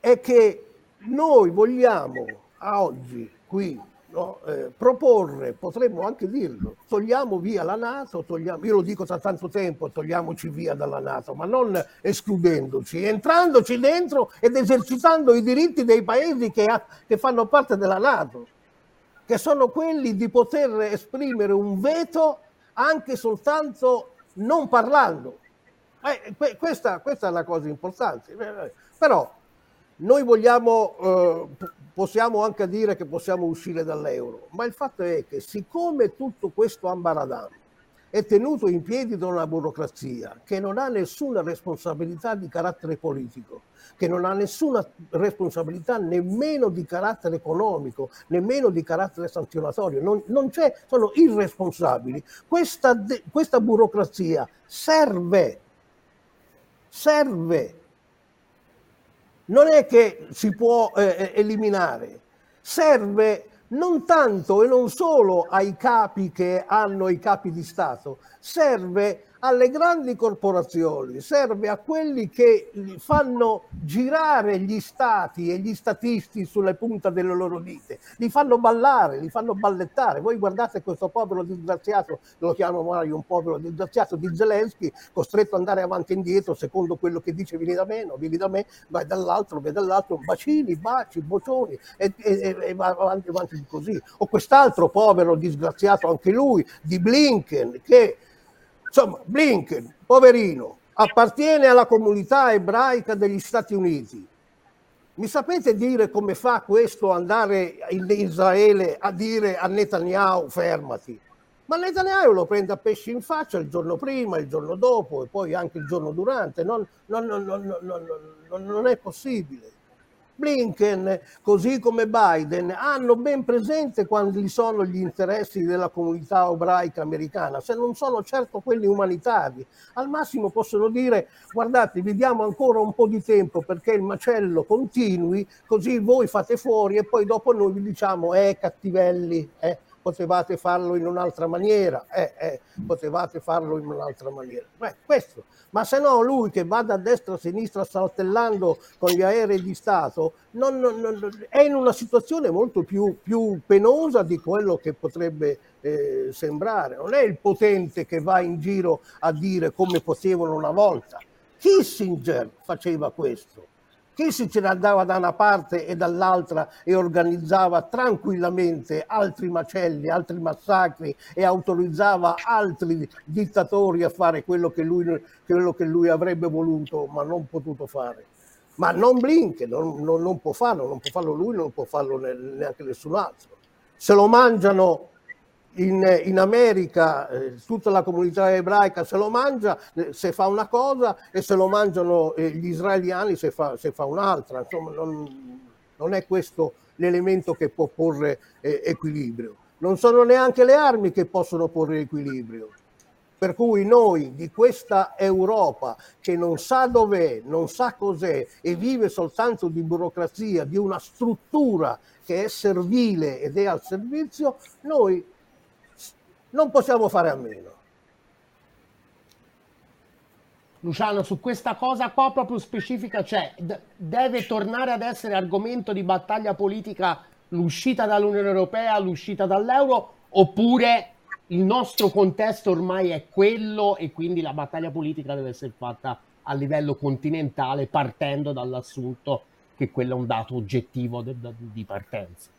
è che noi vogliamo a oggi qui no, eh, proporre, potremmo anche dirlo, togliamo via la Nato, togliamo, io lo dico da tanto tempo, togliamoci via dalla Nato, ma non escludendoci, entrandoci dentro ed esercitando i diritti dei paesi che, ha, che fanno parte della Nato, che sono quelli di poter esprimere un veto anche soltanto non parlando. Eh, questa, questa, è la cosa importante. Però noi vogliamo eh, possiamo anche dire che possiamo uscire dall'euro, ma il fatto è che siccome tutto questo ambaradam è tenuto in piedi da una burocrazia che non ha nessuna responsabilità di carattere politico, che non ha nessuna responsabilità nemmeno di carattere economico, nemmeno di carattere sanzionatorio, non, non c'è, sono irresponsabili. Questa, questa burocrazia serve, serve non è che si può eh, eliminare, serve non tanto e non solo ai capi che hanno i capi di Stato, serve alle grandi corporazioni, serve a quelli che fanno girare gli stati e gli statisti sulle punta delle loro dita, li fanno ballare, li fanno ballettare. Voi guardate questo povero disgraziato, lo chiamo mai un povero disgraziato di Zelensky, costretto ad andare avanti e indietro secondo quello che dice vieni da me, no, vieni da me, vai dall'altro, vai dall'altro, bacini, baci, bocioni e, e, e va avanti, avanti così. O quest'altro povero disgraziato, anche lui, di Blinken, che Insomma, Blinken, poverino, appartiene alla comunità ebraica degli Stati Uniti. Mi sapete dire come fa questo andare in Israele a dire a Netanyahu fermati? Ma Netanyahu lo prende a pesci in faccia il giorno prima, il giorno dopo e poi anche il giorno durante. non, non, non, non è possibile. Blinken, così come Biden, hanno ben presente quali sono gli interessi della comunità ebraica americana, se non sono certo quelli umanitari. Al massimo possono dire, guardate, vi diamo ancora un po' di tempo perché il macello continui, così voi fate fuori e poi dopo noi vi diciamo, eh, cattivelli, eh, potevate farlo in un'altra maniera, eh, eh, potevate farlo in un'altra maniera. Beh, questo ma se no lui che va da destra a sinistra saltellando con gli aerei di Stato non, non, non, è in una situazione molto più, più, penosa di quello che potrebbe eh, sembrare. Non è il potente che va in giro a dire come potevano una volta. Kissinger faceva questo chi se ce ne andava da una parte e dall'altra e organizzava tranquillamente altri macelli, altri massacri e autorizzava altri dittatori a fare quello che lui, quello che lui avrebbe voluto ma non potuto fare. Ma non Blinken, non, non, non, può farlo, non può farlo lui, non può farlo neanche nessun altro. Se lo mangiano in, in America eh, tutta la comunità ebraica se lo mangia eh, se fa una cosa e se lo mangiano eh, gli israeliani se fa, se fa un'altra. Insomma, non, non, è questo l'elemento che può porre eh, equilibrio. Non sono neanche le armi che possono porre equilibrio. Per cui noi di questa Europa che non sa dov'è, non sa cos'è e vive soltanto di burocrazia, di una struttura che è servile ed è al servizio, noi non possiamo fare a meno. Luciano, su questa cosa qua proprio specifica, cioè d- deve tornare ad essere argomento di battaglia politica l'uscita dall'Unione Europea, l'uscita dall'euro, oppure il nostro contesto ormai è quello e quindi la battaglia politica deve essere fatta a livello continentale partendo dall'assunto che quello è un dato oggettivo de- de- di partenza.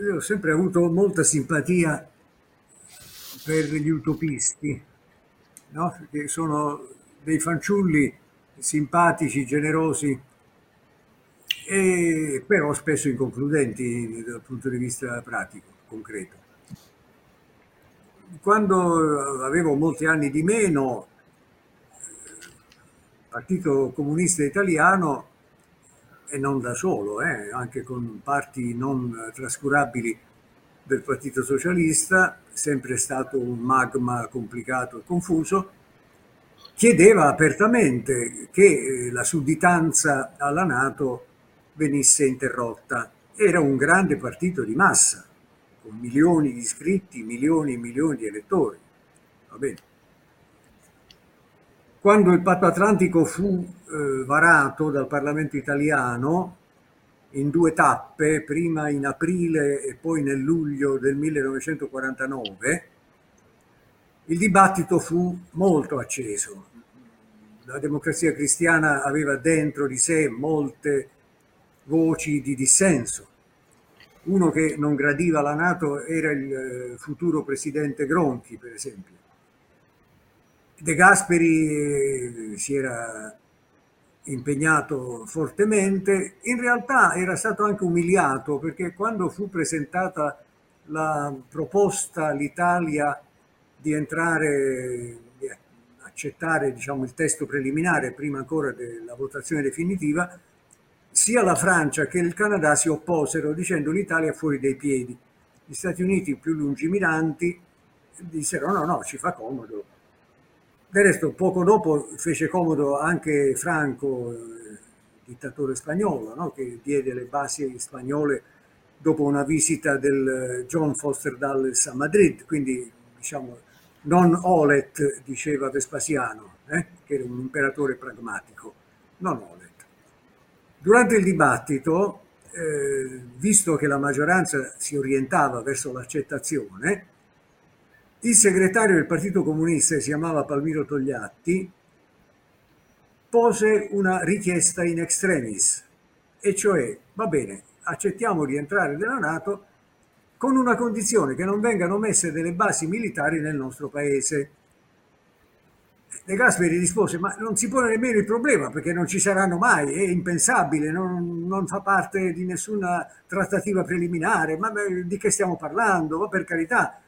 Io ho sempre avuto molta simpatia per gli utopisti, no? che sono dei fanciulli simpatici, generosi, e però spesso inconcludenti dal punto di vista pratico, concreto. Quando avevo molti anni di meno, il Partito Comunista Italiano e non da solo, eh, anche con parti non trascurabili del Partito Socialista, sempre stato un magma complicato e confuso, chiedeva apertamente che eh, la sudditanza alla Nato venisse interrotta. Era un grande partito di massa, con milioni di iscritti, milioni e milioni di elettori. Va bene. Quando il patto atlantico fu eh, varato dal Parlamento italiano in due tappe, prima in aprile e poi nel luglio del 1949, il dibattito fu molto acceso. La democrazia cristiana aveva dentro di sé molte voci di dissenso. Uno che non gradiva la Nato era il eh, futuro presidente Gronchi, per esempio De Gasperi si era impegnato fortemente, in realtà era stato anche umiliato perché quando fu presentata la proposta all'Italia di entrare, di accettare diciamo, il testo preliminare prima ancora della votazione definitiva, sia la Francia che il Canada si opposero dicendo l'Italia è fuori dai piedi. Gli Stati Uniti più lungimiranti dissero no, no, ci fa comodo, del resto, poco dopo fece comodo anche Franco, il dittatore spagnolo, no? che diede le basi spagnole dopo una visita del John Foster Dulles a Madrid, quindi diciamo non olet, diceva Vespasiano, eh? che era un imperatore pragmatico, non olet. Durante il dibattito, eh, visto che la maggioranza si orientava verso l'accettazione, il segretario del Partito Comunista, che si chiamava Palmiro Togliatti, pose una richiesta in extremis, e cioè, va bene, accettiamo di entrare nella Nato con una condizione che non vengano messe delle basi militari nel nostro paese. De Gasperi rispose, ma non si pone nemmeno il problema perché non ci saranno mai, è impensabile, non, non fa parte di nessuna trattativa preliminare, ma di che stiamo parlando? Ma per carità,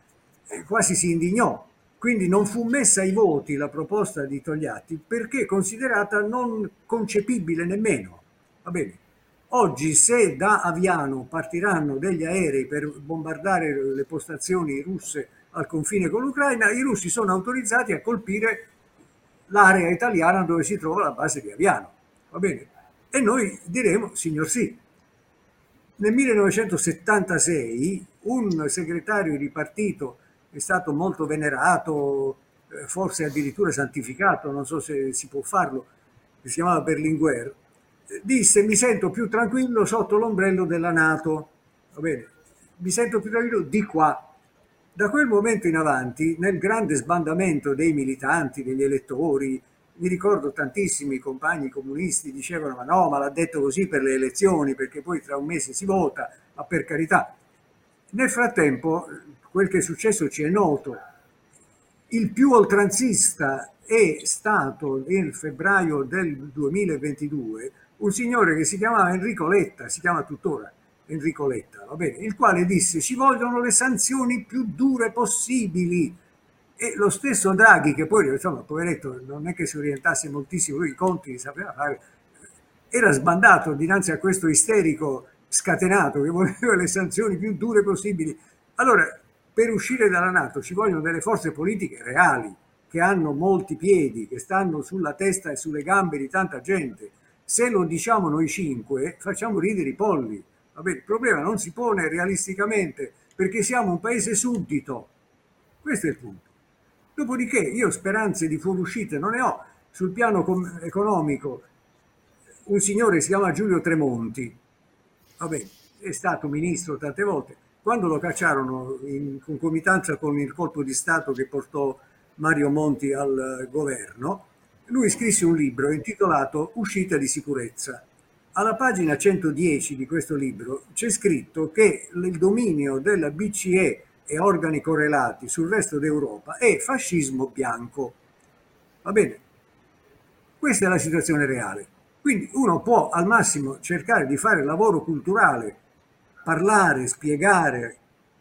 quasi si indignò. Quindi non fu messa ai voti la proposta di Togliatti perché considerata non concepibile nemmeno. Va bene. Oggi se da Aviano partiranno degli aerei per bombardare le postazioni russe al confine con l'Ucraina, i russi sono autorizzati a colpire l'area italiana dove si trova la base di Aviano. Va bene? E noi diremo, signor sì. Nel 1976 un segretario di partito è stato molto venerato, eh, forse addirittura santificato, non so se si può farlo, si chiamava Berlinguer, eh, disse mi sento più tranquillo sotto l'ombrello della Nato, va bene, mi sento più tranquillo di qua. Da quel momento in avanti, nel grande sbandamento dei militanti, degli elettori, mi ricordo tantissimi compagni comunisti dicevano ma no, ma l'ha detto così per le elezioni, perché poi tra un mese si vota, ma per carità. Nel frattempo quel che è successo ci è noto. Il più oltranzista è stato nel febbraio del 2022 un signore che si chiamava Enrico Letta, si chiama tuttora, Enrico Letta, va bene, il quale disse ci vogliono le sanzioni più dure possibili. E lo stesso Draghi, che poi, insomma, poveretto, non è che si orientasse moltissimo, lui i conti li sapeva fare, era sbandato dinanzi a questo isterico scatenato che voleva le sanzioni più dure possibili. Allora, per uscire dalla Nato ci vogliono delle forze politiche reali, che hanno molti piedi, che stanno sulla testa e sulle gambe di tanta gente. Se lo diciamo noi cinque, facciamo ridere i polli. Vabbè, il problema non si pone realisticamente perché siamo un paese suddito. Questo è il punto. Dopodiché io speranze di fuoriuscita non ne ho. Sul piano economico, un signore si chiama Giulio Tremonti, vabbè, è stato ministro tante volte, quando lo cacciarono in concomitanza con il colpo di Stato che portò Mario Monti al governo, lui scrisse un libro intitolato Uscita di sicurezza. Alla pagina 110 di questo libro c'è scritto che il dominio della BCE e organi correlati sul resto d'Europa è fascismo bianco. Va bene? Questa è la situazione reale. Quindi uno può al massimo cercare di fare lavoro culturale parlare, spiegare,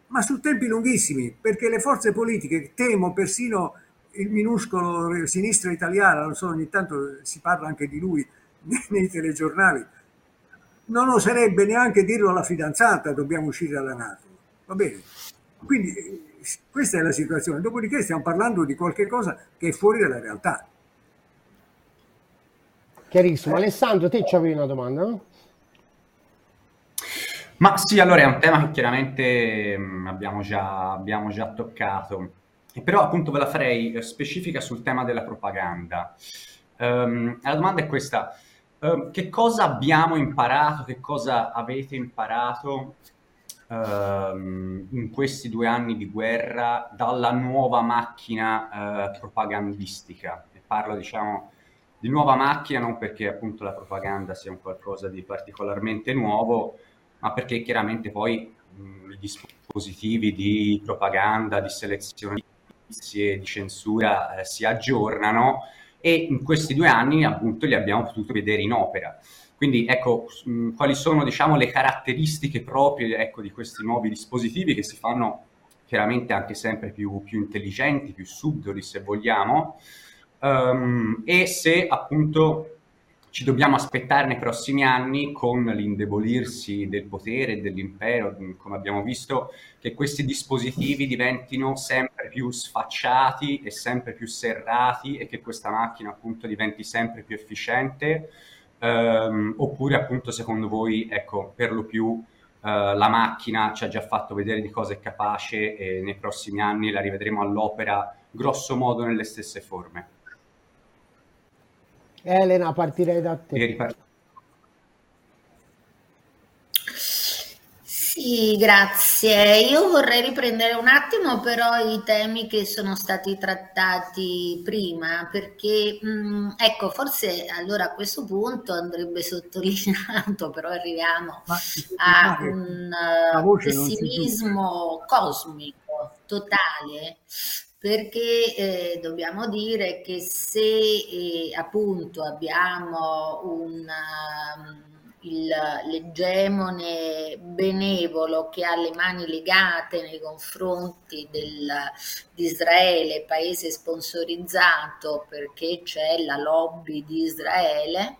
ma su tempi lunghissimi, perché le forze politiche, temo persino il minuscolo sinistra italiana, non so, ogni tanto si parla anche di lui nei telegiornali, non oserebbe neanche dirlo alla fidanzata, dobbiamo uscire dalla Nato. Va bene? Quindi questa è la situazione. Dopodiché stiamo parlando di qualche cosa che è fuori dalla realtà. Chiarissimo. Alessandro, te ci avevi una domanda, no? Ma sì, allora è un tema che chiaramente mh, abbiamo, già, abbiamo già toccato, però appunto ve la farei eh, specifica sul tema della propaganda. Um, la domanda è questa, uh, che cosa abbiamo imparato, che cosa avete imparato uh, in questi due anni di guerra dalla nuova macchina uh, propagandistica? E parlo diciamo di nuova macchina non perché appunto la propaganda sia un qualcosa di particolarmente nuovo, ma perché chiaramente poi mh, i dispositivi di propaganda, di selezione di notizie, di censura eh, si aggiornano e in questi due anni appunto li abbiamo potuto vedere in opera. Quindi ecco, mh, quali sono diciamo, le caratteristiche proprie ecco, di questi nuovi dispositivi che si fanno chiaramente anche sempre più, più intelligenti, più subdoli se vogliamo, um, e se appunto ci dobbiamo aspettare nei prossimi anni con l'indebolirsi del potere e dell'impero, come abbiamo visto, che questi dispositivi diventino sempre più sfacciati e sempre più serrati e che questa macchina appunto diventi sempre più efficiente, ehm, oppure appunto secondo voi, ecco, per lo più eh, la macchina ci ha già fatto vedere di cosa è capace e nei prossimi anni la rivedremo all'opera grosso modo nelle stesse forme. Elena, partirei da te. Sì, grazie. Io vorrei riprendere un attimo però i temi che sono stati trattati prima, perché mh, mm, ecco, forse allora a questo punto andrebbe sottolineato, però arriviamo ma, a un pessimismo cosmico totale perché eh, dobbiamo dire che se eh, appunto abbiamo un, um, l'egemone benevolo che ha le mani legate nei confronti del, di Israele, paese sponsorizzato perché c'è la lobby di Israele,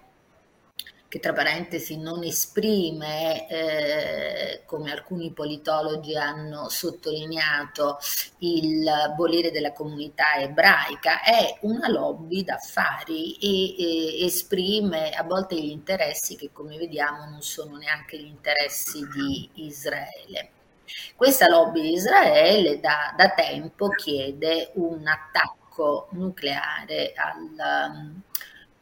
che tra parentesi non esprime, eh, come alcuni politologi hanno sottolineato, il volere della comunità ebraica, è una lobby d'affari e, e esprime a volte gli interessi che come vediamo non sono neanche gli interessi di Israele. Questa lobby di Israele da, da tempo chiede un attacco nucleare al,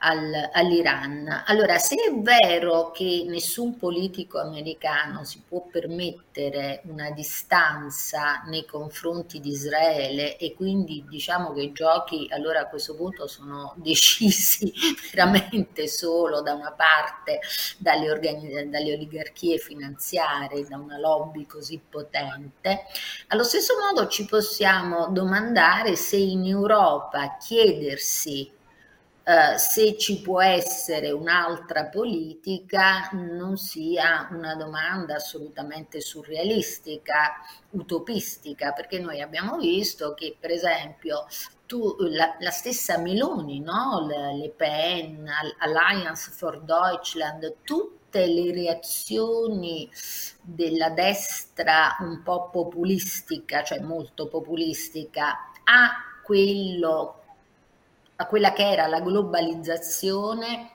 al, all'Iran. Allora, se è vero che nessun politico americano si può permettere una distanza nei confronti di Israele e quindi diciamo che i giochi allora a questo punto sono decisi veramente solo da una parte dalle, organi- dalle oligarchie finanziarie, da una lobby così potente, allo stesso modo ci possiamo domandare se in Europa chiedersi Uh, se ci può essere un'altra politica non sia una domanda assolutamente surrealistica, utopistica, perché noi abbiamo visto che per esempio tu, la, la, stessa Meloni, no? le, le Pen, Alliance for Deutschland, tutte le reazioni della destra un po' populistica, cioè molto populistica, a quello a quella che era la globalizzazione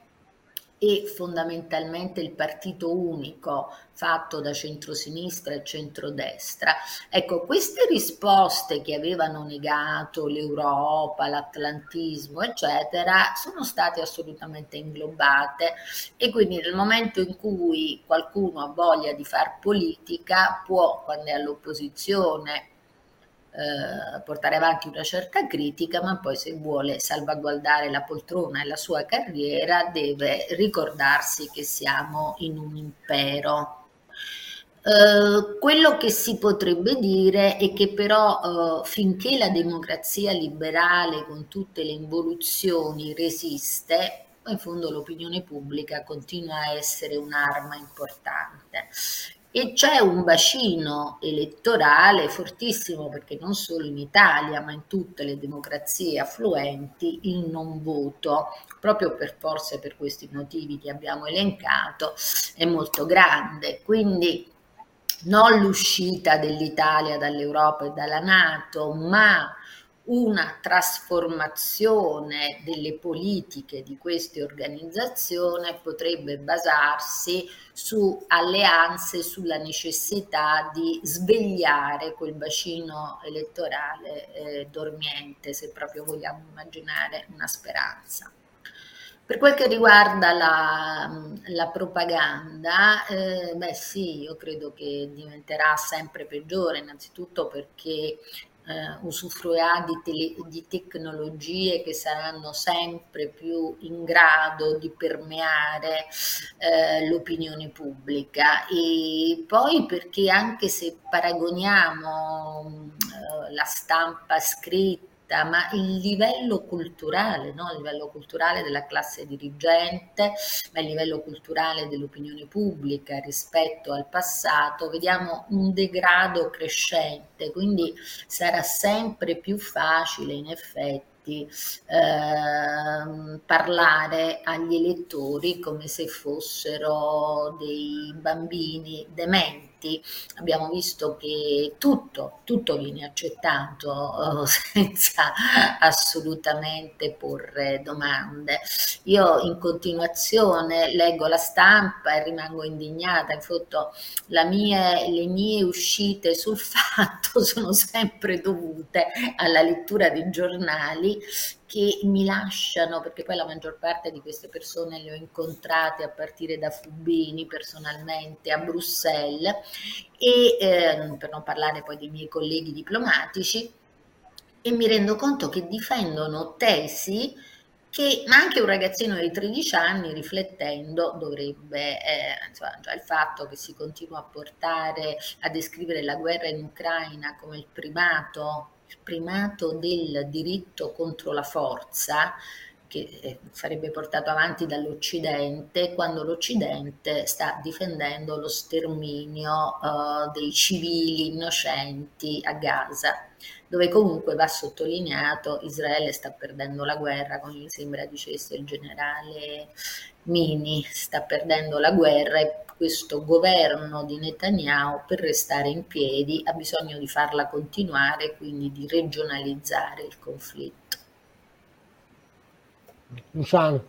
e fondamentalmente il partito unico fatto da centrosinistra e centrodestra. Ecco, queste risposte che avevano negato l'Europa, l'atlantismo, eccetera, sono state assolutamente inglobate e quindi nel momento in cui qualcuno ha voglia di far politica può, quando è all'opposizione, eh, portare avanti una certa critica, ma poi se vuole salvaguardare la poltrona e la sua carriera deve ricordarsi che siamo in un impero. Uh, quello che si potrebbe dire è che però uh, finché la democrazia liberale con tutte le involuzioni resiste, in fondo l'opinione pubblica continua a essere un'arma importante e c'è un bacino elettorale fortissimo perché non solo in Italia ma in tutte le democrazie affluenti il non voto. Proprio per forse per questi motivi che abbiamo elencato è molto grande. Quindi non l'uscita dell'Italia dall'Europa e dalla Nato ma una trasformazione delle politiche di queste organizzazioni potrebbe basarsi su alleanze, sulla necessità di svegliare quel bacino elettorale eh, dormiente, se proprio vogliamo immaginare una speranza. Per quel che riguarda la, la propaganda, eh, beh sì, io credo che diventerà sempre peggiore, innanzitutto perché eh, usufruirà di, tele, di, tecnologie che saranno sempre più in grado di permeare eh, l'opinione pubblica. E poi perché anche se paragoniamo eh, la stampa scritta ma il livello culturale, no? il livello culturale della classe dirigente, ma il livello culturale dell'opinione pubblica rispetto al passato, vediamo un degrado crescente, quindi sarà sempre più facile in effetti eh, parlare agli elettori come se fossero dei bambini dementi avanti abbiamo visto che tutto, tutto viene accettato eh, senza assolutamente porre domande. Io in continuazione leggo la stampa e rimango indignata, in mie, le mie uscite sul fatto sono sempre dovute alla lettura dei giornali che mi lasciano, perché poi la maggior parte di queste persone le ho incontrate a partire da Fubini personalmente a Bruxelles. E eh, per non parlare poi dei miei colleghi diplomatici. E mi rendo conto che difendono tesi che anche un ragazzino di 13 anni riflettendo dovrebbe, eh, insomma, già il fatto che si continua a portare a descrivere la guerra in Ucraina come il primato il primato del diritto contro la forza che eh, sarebbe portato avanti dall'Occidente quando l'Occidente sta difendendo lo sterminio uh, dei civili innocenti a Gaza, dove comunque va sottolineato Israele sta perdendo la guerra, come mi sembra dicesse il generale Mini, sta perdendo la guerra e questo governo di Netanyahu per restare in piedi ha bisogno di farla continuare, quindi di regionalizzare il conflitto. Luciano.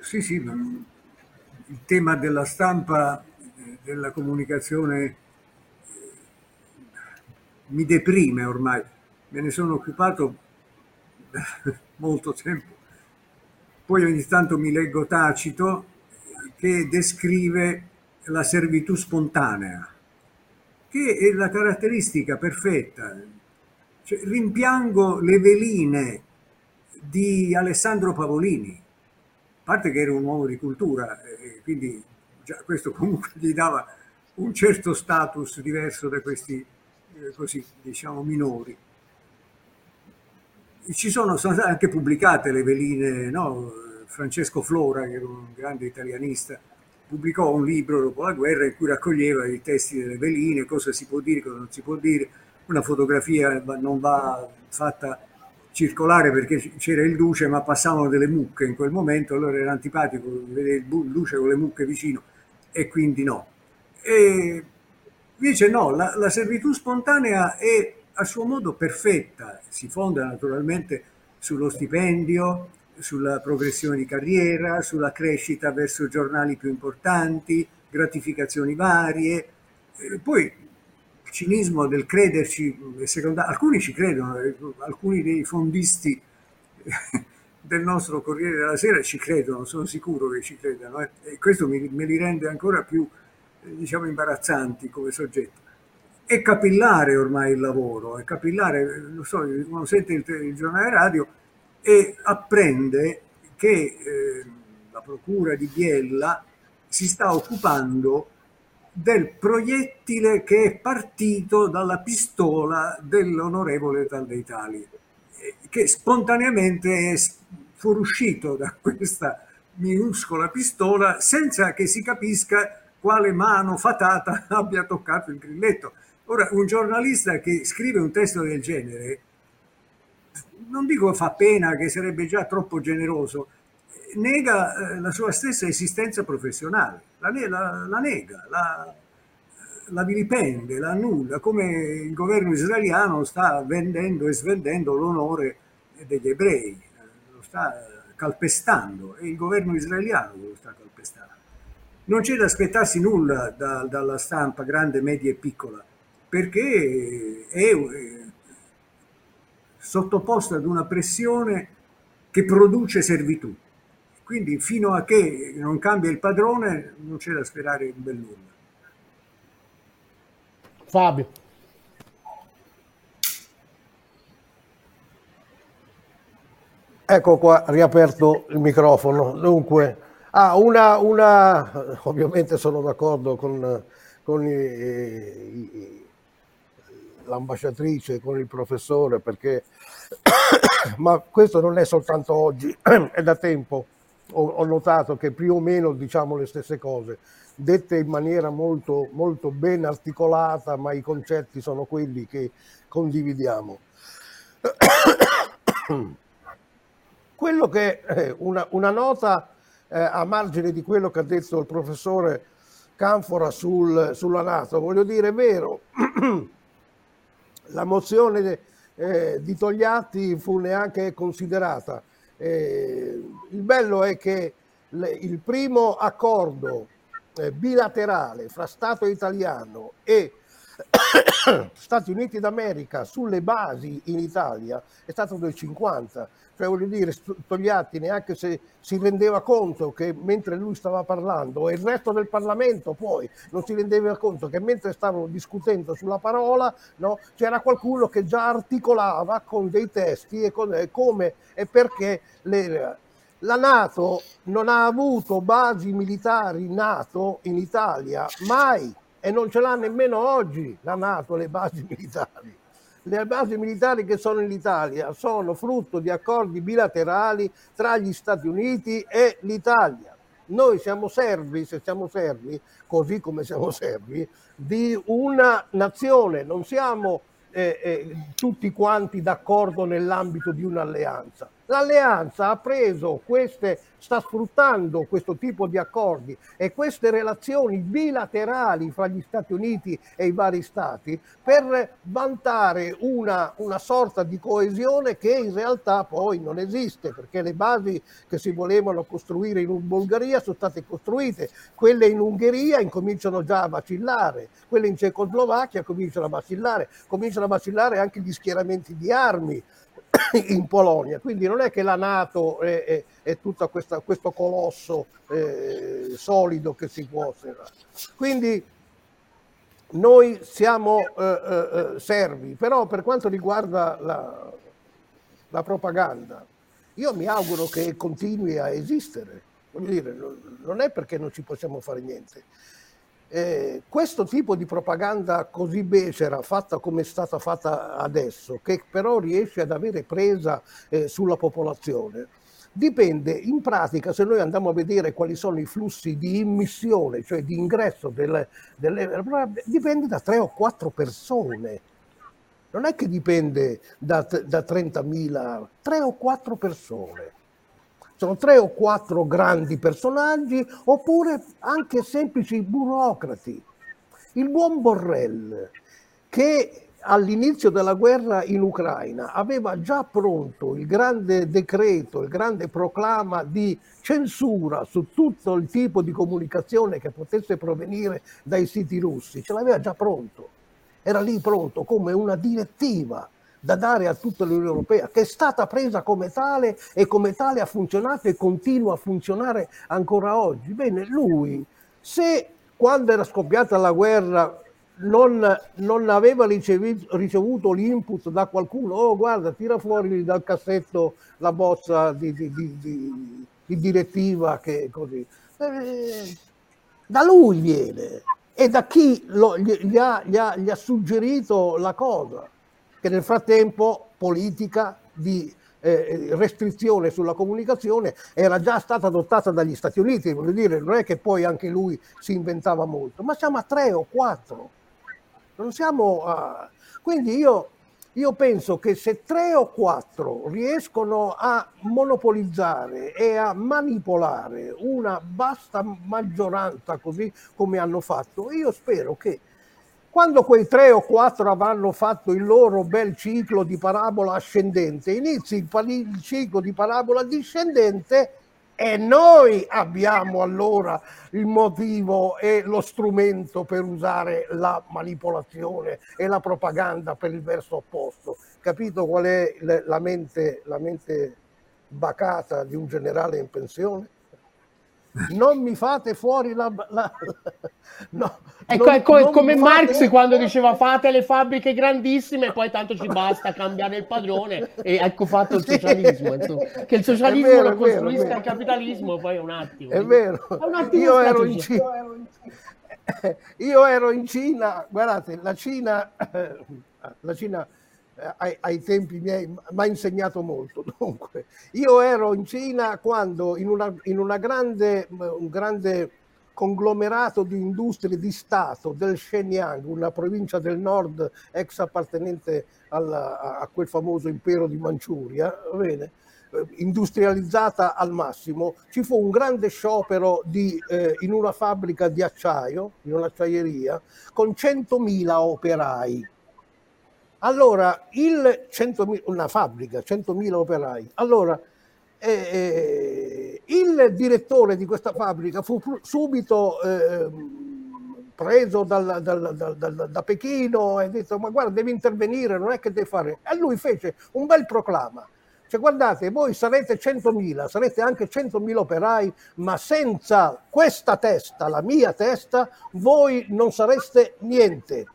Sì, sì, ma il tema della stampa, della comunicazione eh, mi deprime ormai, me ne sono occupato molto tempo poi ogni tanto mi leggo Tacito che descrive la servitù spontanea, che è la caratteristica perfetta. Cioè, rimpiango le veline di Alessandro Pavolini, a parte che era un uomo di cultura, quindi già questo comunque gli dava un certo status diverso da questi eh, così, diciamo, minori. Ci sono, sono anche pubblicate le veline, no? Francesco Flora, che era un grande italianista, pubblicò un libro dopo la guerra in cui raccoglieva i testi delle veline, cosa si può dire, cosa non si può dire. Una fotografia non va fatta circolare perché c'era il duce, ma passavano delle mucche in quel momento, allora era antipatico vedere il duce con le mucche vicino e quindi no. E invece no, la, la servitù spontanea è a suo modo perfetta, si fonda naturalmente sullo stipendio, sulla progressione di carriera, sulla crescita verso giornali più importanti, gratificazioni varie. E poi il cinismo del crederci, alcuni ci credono, alcuni dei fondisti del nostro Corriere della Sera ci credono, sono sicuro che ci credano eh. e questo mi, me li rende ancora più diciamo imbarazzanti come soggetto. È capillare ormai il lavoro, è capillare, lo so, uno sente il, il giornale radio e apprende che eh, la procura di Biella si sta occupando del proiettile che è partito dalla pistola dell'onorevole Taldeitali, eh, che spontaneamente è fuoriuscito da questa minuscola pistola senza che si capisca quale mano fatata abbia toccato il grilletto. Ora, un giornalista che scrive un testo del genere non dico fa pena che sarebbe già troppo generoso, nega eh, la sua stessa esistenza professionale, la, la, la nega, la, la vilipende, la annulla, come il governo israeliano sta vendendo e svendendo l'onore degli ebrei, lo sta calpestando, è il governo israeliano che lo sta calpestando. Non c'è da aspettarsi nulla da, dalla stampa grande, media e piccola, perché è, sottoposta ad una pressione che produce servitù. Quindi fino a che non cambia il padrone non c'è da sperare un bel nulla. Fabio. Ecco qua, riaperto il microfono. Dunque, ah, una, una, ovviamente sono d'accordo con, con i, i, l'ambasciatrice, con il professore, perché ma questo non è soltanto oggi, è da tempo. Ho, ho, notato che più o meno diciamo le stesse cose, dette in maniera molto, molto ben articolata, ma i concetti sono quelli che condividiamo. Quello che eh, una, una nota eh, a margine di quello che ha detto il professore Canfora sul, sulla Nato, voglio dire, è vero, la mozione eh, di Togliatti fu neanche considerata. Eh, il bello è che le, il primo accordo eh, bilaterale fra Stato italiano e Stati Uniti d'America sulle basi in Italia è stato del 50 cioè voglio dire, Togliatti neanche se si rendeva conto che mentre lui stava parlando e il resto del Parlamento poi non si rendeva conto che mentre stavano discutendo sulla parola no, c'era qualcuno che già articolava con dei testi e con, eh, come e perché le, la Nato non ha avuto basi militari NATO in Italia mai e non ce l'ha nemmeno oggi la Nato le basi militari le basi militari che sono in Italia sono frutto di accordi bilaterali tra gli Stati Uniti e l'Italia. Noi siamo servi, se siamo servi, così come siamo servi, di una nazione, non siamo eh, eh, tutti quanti d'accordo nell'ambito di un'alleanza. L'alleanza ha preso queste, sta sfruttando questo tipo di accordi e queste relazioni bilaterali fra gli Stati Uniti e i vari stati per vantare una, una sorta di coesione che in realtà poi non esiste perché le basi che si volevano costruire in Bulgaria sono state costruite, quelle in Ungheria incominciano già a vacillare, quelle in Cecoslovacchia cominciano a vacillare, cominciano a vacillare anche gli schieramenti di armi in Polonia. Quindi non è che la Nato è, è, è tutto questo colosso eh, solido che si può osservare. Quindi noi siamo eh, eh, eh, servi, però per quanto riguarda la, la, propaganda, io mi auguro che continui a esistere. Voglio dire, non è perché non ci possiamo fare niente. Eh, questo tipo di propaganda così becera, fatta come è stata fatta adesso, che però riesce ad avere presa eh, sulla popolazione, dipende in pratica, se noi andiamo a vedere quali sono i flussi di immissione, cioè di ingresso, delle, delle, dipende da tre o quattro persone. Non è che dipende da, da 30.000, tre o quattro persone sono tre o quattro grandi personaggi oppure anche semplici burocrati. Il buon Borrell, che all'inizio della guerra in Ucraina aveva già pronto il grande decreto, il grande proclama di censura su tutto il tipo di comunicazione che potesse provenire dai siti russi, ce l'aveva già pronto, era lì pronto come una direttiva da dare a tutta l'Unione Europea, che è stata presa come tale e come tale ha funzionato e continua a funzionare ancora oggi. Bene, lui, se quando era scoppiata la guerra non, non aveva ricevuto, ricevuto, l'input da qualcuno, oh guarda, tira fuori dal cassetto la bozza di, di, di, di direttiva che così. Eh, da lui viene e da chi lo, gli, ha, gli, ha, gli ha suggerito la cosa che nel frattempo politica di eh, restrizione sulla comunicazione era già stata adottata dagli Stati Uniti, voglio dire, non è che poi anche lui si inventava molto, ma siamo a tre o quattro. Non siamo a... Quindi io, io penso che se tre o quattro riescono a monopolizzare e a manipolare una vasta maggioranza così come hanno fatto, io spero che quando quei tre o quattro avranno fatto il loro bel ciclo di parabola ascendente, inizi il, il ciclo di parabola discendente e noi abbiamo allora il motivo e lo strumento per usare la manipolazione e la propaganda per il verso opposto. Capito qual è la mente, la mente bacata di un generale in pensione? Non mi fate fuori la... la no, ecco, non, ecco non come Marx fate... quando diceva fate le fabbriche grandissime e poi tanto ci basta cambiare il padrone e ecco fatto il socialismo. Insomma. Che il socialismo vero, lo costruisca vero, il capitalismo poi è un attimo. È vero. È un attimo io, ero in Cina, io ero in Cina, guardate, la Cina, la Cina ai, ai, tempi miei mi ha insegnato molto. Dunque, io ero in Cina quando in, una, in una grande, un grande conglomerato di industrie di Stato del Shenyang, una provincia del nord ex appartenente alla, a quel famoso impero di Manciuria, bene, eh, industrializzata al massimo, ci fu un grande sciopero di, eh, in una fabbrica di acciaio, in un'acciaieria, con 100.000 operai allora, il 100.000, una fabbrica, 100.000 operai. Allora, eh, eh, il direttore di questa fabbrica fu subito eh, preso dal, dal, dal, da Pechino e detto ma guarda devi intervenire, non è che devi fare. E lui fece un bel proclama. Cioè guardate, voi sarete 100.000, sarete anche 100.000 operai, ma senza questa testa, la mia testa, voi non sareste niente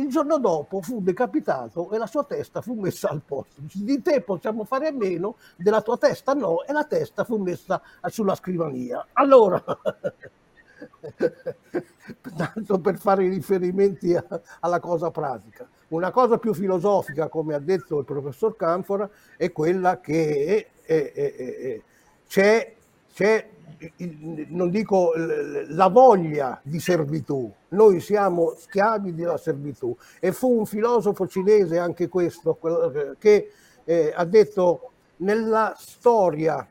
il giorno dopo fu decapitato e la sua testa fu messa al posto. Di te possiamo fare a meno, della tua testa no, e la testa fu messa sulla scrivania. Allora, tanto per fare riferimenti a, alla cosa pratica. Una cosa più filosofica, come ha detto il professor Canfora, è quella che è, è, è, c'è, c'è non dico la voglia di servitù, noi siamo schiavi della servitù. E fu un filosofo cinese anche questo che eh, ha detto nella storia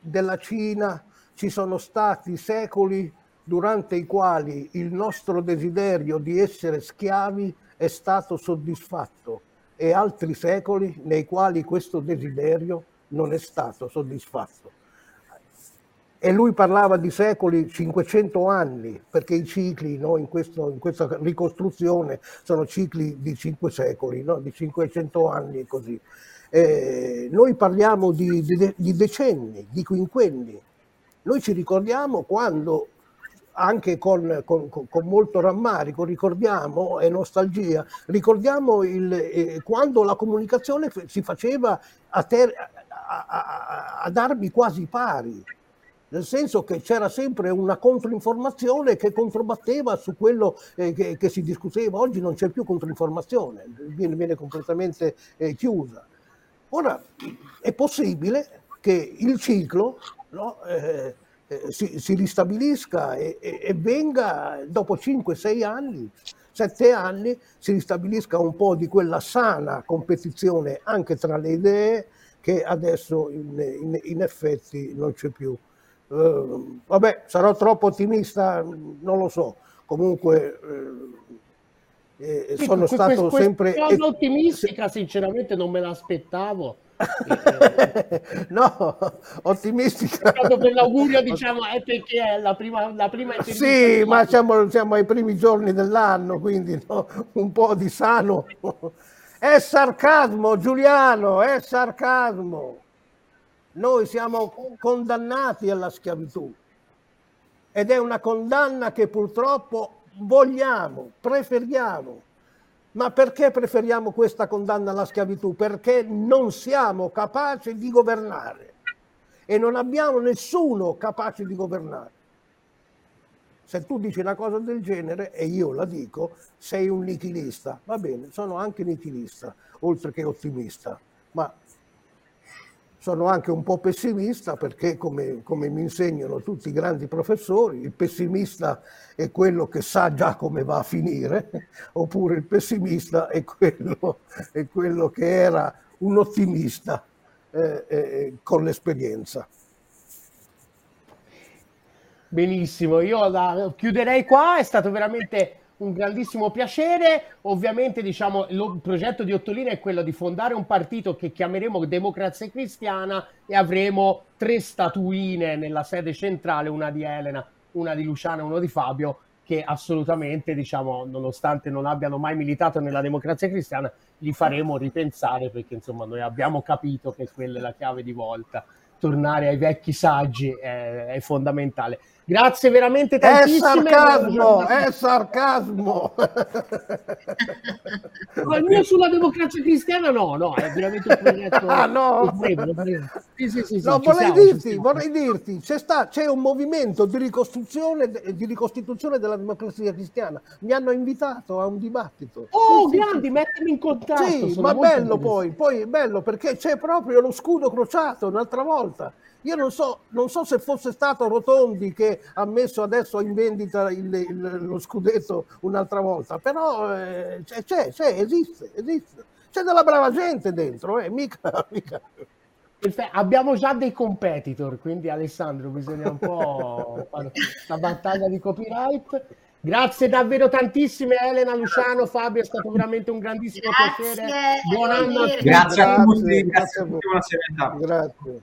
della Cina ci sono stati secoli durante i quali il nostro desiderio di essere schiavi è stato soddisfatto e altri secoli nei quali questo desiderio non è stato soddisfatto e lui parlava di secoli 500 anni, perché i cicli no, in, questo, in, questa ricostruzione sono cicli di 5 secoli, no, di 500 anni e così. Eh, noi parliamo di, di, di, decenni, di quinquenni. Noi ci ricordiamo quando, anche con, con, con molto rammarico, ricordiamo e nostalgia, ricordiamo il, eh, quando la comunicazione si faceva a ter, a, a, ad armi quasi pari nel senso che c'era sempre una controinformazione che controbatteva su quello eh, che, che, si discuteva. Oggi non c'è più controinformazione, viene, viene completamente eh, chiusa. Ora è possibile che il ciclo no, eh, eh si, si, ristabilisca e, e, e venga dopo 5-6 anni sette anni si ristabilisca un po' di quella sana competizione anche tra le idee che adesso in, in, in effetti non c'è più. Uh, vabbè, sarò troppo ottimista, non lo so. Comunque eh, eh, sono stato questa, sempre... Cosa ottimistica, sinceramente non me l'aspettavo. no, ottimistica. per l'augurio, diciamo, è perché è la prima, la prima Sì, ma siamo, siamo, ai primi giorni dell'anno, quindi no, un po' di sano. È sarcasmo, Giuliano, è sarcasmo. Noi siamo condannati alla schiavitù ed è una condanna che purtroppo vogliamo, preferiamo. Ma perché preferiamo questa condanna alla schiavitù? Perché non siamo capaci di governare e non abbiamo nessuno capace di governare. Se tu dici una cosa del genere e io la dico, sei un nichilista. Va bene, sono anche nichilista, oltre che ottimista, ma sono anche un po' pessimista perché, come, come, mi insegnano tutti i grandi professori, il pessimista è quello che sa già come va a finire, oppure il pessimista è quello, è quello che era un ottimista eh, eh, con l'esperienza. Benissimo, io la chiuderei qua, è stato veramente un grandissimo piacere. Ovviamente, diciamo, il progetto di Ottolina è quello di fondare un partito che chiameremo Democrazia Cristiana e avremo tre statuine nella sede centrale, una di Elena, una di Luciana e una di Fabio, che assolutamente, diciamo, nonostante non abbiano mai militato nella Democrazia Cristiana, li faremo ripensare perché, insomma, noi abbiamo capito che quella è la chiave di volta. Tornare ai vecchi saggi è, è fondamentale. Grazie veramente tantissimo. È sarcasmo, è sarcasmo. Ma il mio sulla democrazia cristiana no, no, è veramente un progetto. Ah, no. Prego, prego. Sì, sì, sì, no, vorrei, siamo, dirti, vorrei dirti, c'è, sta, c'è un movimento di ricostruzione, di ricostituzione della democrazia cristiana. Mi hanno invitato a un dibattito. Oh, grandi, mettimi in contatto. Sì, ma bello poi, poi è bello perché c'è proprio lo scudo crociato un'altra volta io non so, non so, se fosse stato Rotondi che ha messo adesso in vendita il, il, lo scudetto un'altra volta, però eh, c'è, c'è, esiste, esiste. C'è della brava gente dentro, eh, mica, mica. Abbiamo già dei competitor, quindi Alessandro bisogna un po' fare la battaglia di copyright. Grazie davvero tantissime Elena, Luciano, Fabio, è stato veramente un grandissimo grazie, piacere. Buon anno a tutti. Grazie a tutti, grazie, grazie a buona serata. Grazie.